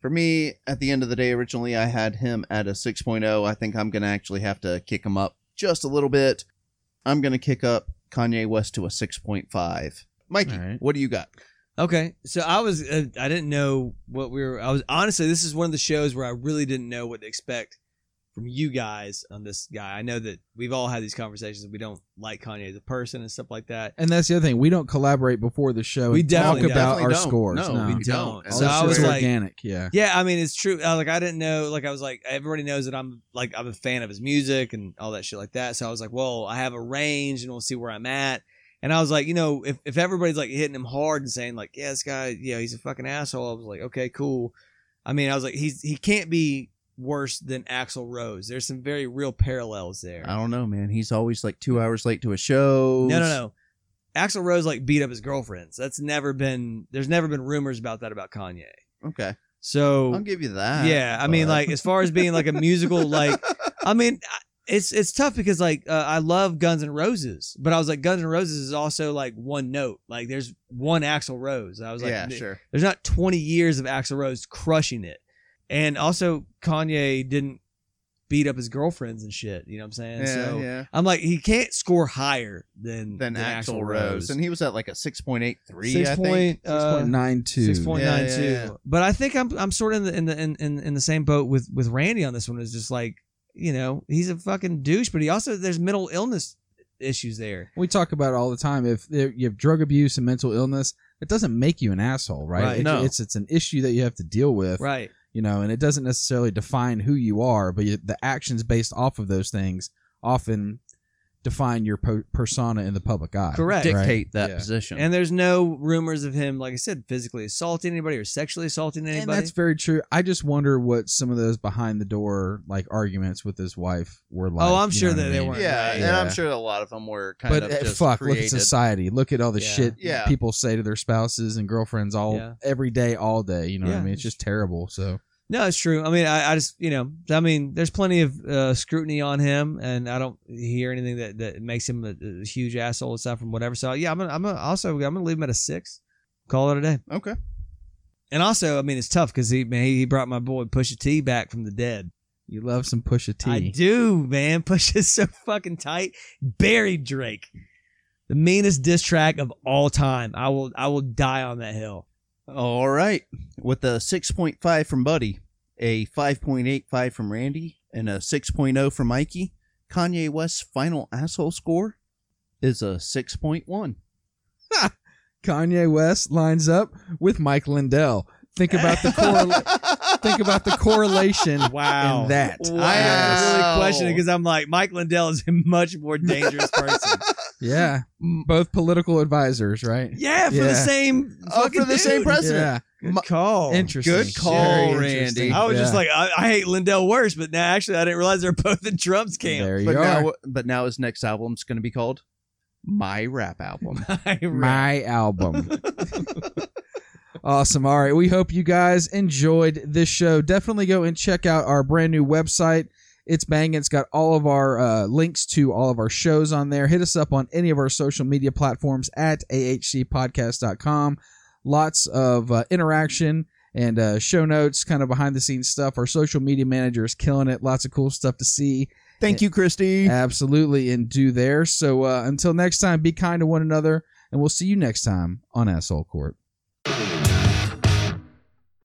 for me, at the end of the day, originally I had him at a 6.0. I think I'm going to actually have to kick him up just a little bit. I'm going to kick up Kanye West to a 6.5. Mikey, right. what do you got? Okay, so I was uh, I didn't know what we were. I was honestly this is one of the shows where I really didn't know what to expect from you guys on this guy. I know that we've all had these conversations. We don't like Kanye as a person and stuff like that. And that's the other thing. We don't collaborate before the show. We and talk definitely about don't. our scores. don't. No, No, we we don't. don't. So I was like, organic. Yeah. yeah, I mean it's true. Uh, like I didn't know. Like I was like everybody knows that I'm like I'm a fan of his music and all that shit like that. So I was like, well, I have a range and we'll see where I'm at. And I was like, you know, if, if everybody's like hitting him hard and saying like, yeah, this guy, yeah, he's a fucking asshole. I was like, okay, cool. I mean, I was like, he's he can't be worse than Axl Rose. There's some very real parallels there. I don't know, man. He's always like two hours late to a show. No, no, no. Axl Rose like beat up his girlfriends. That's never been. There's never been rumors about that about Kanye. Okay, So I'll give you that. yeah, I mean, like as far as being like a musical, like I mean, it's it's tough because like uh, I love Guns N' Roses, but I was like Guns N' Roses is also like one note. Like there's one Axl Rose. I was like, yeah, sure. there's not 20 years of Axl Rose crushing it, and also Kanye didn't beat up his girlfriends and shit. You know what I'm saying? Yeah, so yeah. I'm like, he can't score higher than Then than Axl Rose. and he was at like a six point eight three. I think. uh, Nine. Six point nine two. Yeah, yeah, yeah. But I think I'm I'm sort of in the in the in, in, in the same boat with with Randy on this one. Is just like you know he's a fucking douche, but he also there's mental illness issues there. We talk about it all the time. If there, you have drug abuse and mental illness, it doesn't make you an asshole, right? Right. It- No. It's it's an issue that you have to deal with, Right. You know, and it doesn't necessarily define who you are, but the actions based off of those things often define your po- persona in the public eye. Correct. right? Dictate that Yeah. position. And there's no rumors of him, like I said, physically assaulting anybody or sexually assaulting anybody. And that's very true. I just wonder what some of those behind the door like arguments with his wife were like. Oh, I'm you sure know what that I they mean? weren't yeah, right. and I'm sure a lot of them were kind But of uh, just fuck, created. look at society. Look at all the Yeah. shit Yeah. people say to their spouses and girlfriends all Yeah. every day, all day. You know what I Yeah. mean? It's just terrible. So No, it's true. I mean, I, I just, you know, I mean, there's plenty of uh, scrutiny on him, and I don't hear anything that, that makes him a, a huge asshole aside from whatever. So yeah, I'm gonna, I'm gonna also I'm gonna leave him at a six. Call it a day. Okay. And also, I mean, it's tough because he man, he brought my boy Pusha T back from the dead. you love some Pusha T. I do, man. Pusha's so fucking tight. Buried Drake, the meanest diss track of all time. I will I will die on that hill. All right. With a 6.5 from Buddy, a 5.85 from Randy, and a 6.0 from Mikey, Kanye West's final asshole score is a 6.1. Kanye West lines up with Mike Lindell. Think about the correl- think about the correlation Wow. in that. I have to really Wow. question because I'm like Mike Lindell is a much more dangerous person. Yeah, both political advisors, right? Yeah, for Yeah. the same. Oh, fucking for the same dude. president. Yeah, Good call. interesting. Good call, Very Randy. I was just Yeah. like, I, I hate Lindell worse, but now actually I didn't realize they're both in Trump's camp. there you But are. now, but now his next album's going to be called My Rap Album. my album. awesome. All right. We hope you guys enjoyed this show. Definitely go and check out our brand new website. It's banging. It's got all of our uh, links to all of our shows on there. Hit us up on any of our social media platforms at ahcpodcast.com. Lots of uh, interaction and uh, show notes, kind of behind the scenes stuff. Our social media manager is killing it. Lots of cool stuff to see. Thank you, Christy. Absolutely, and do there. So uh, until next time, be kind to one another, and we'll see you next time on Asshole Court.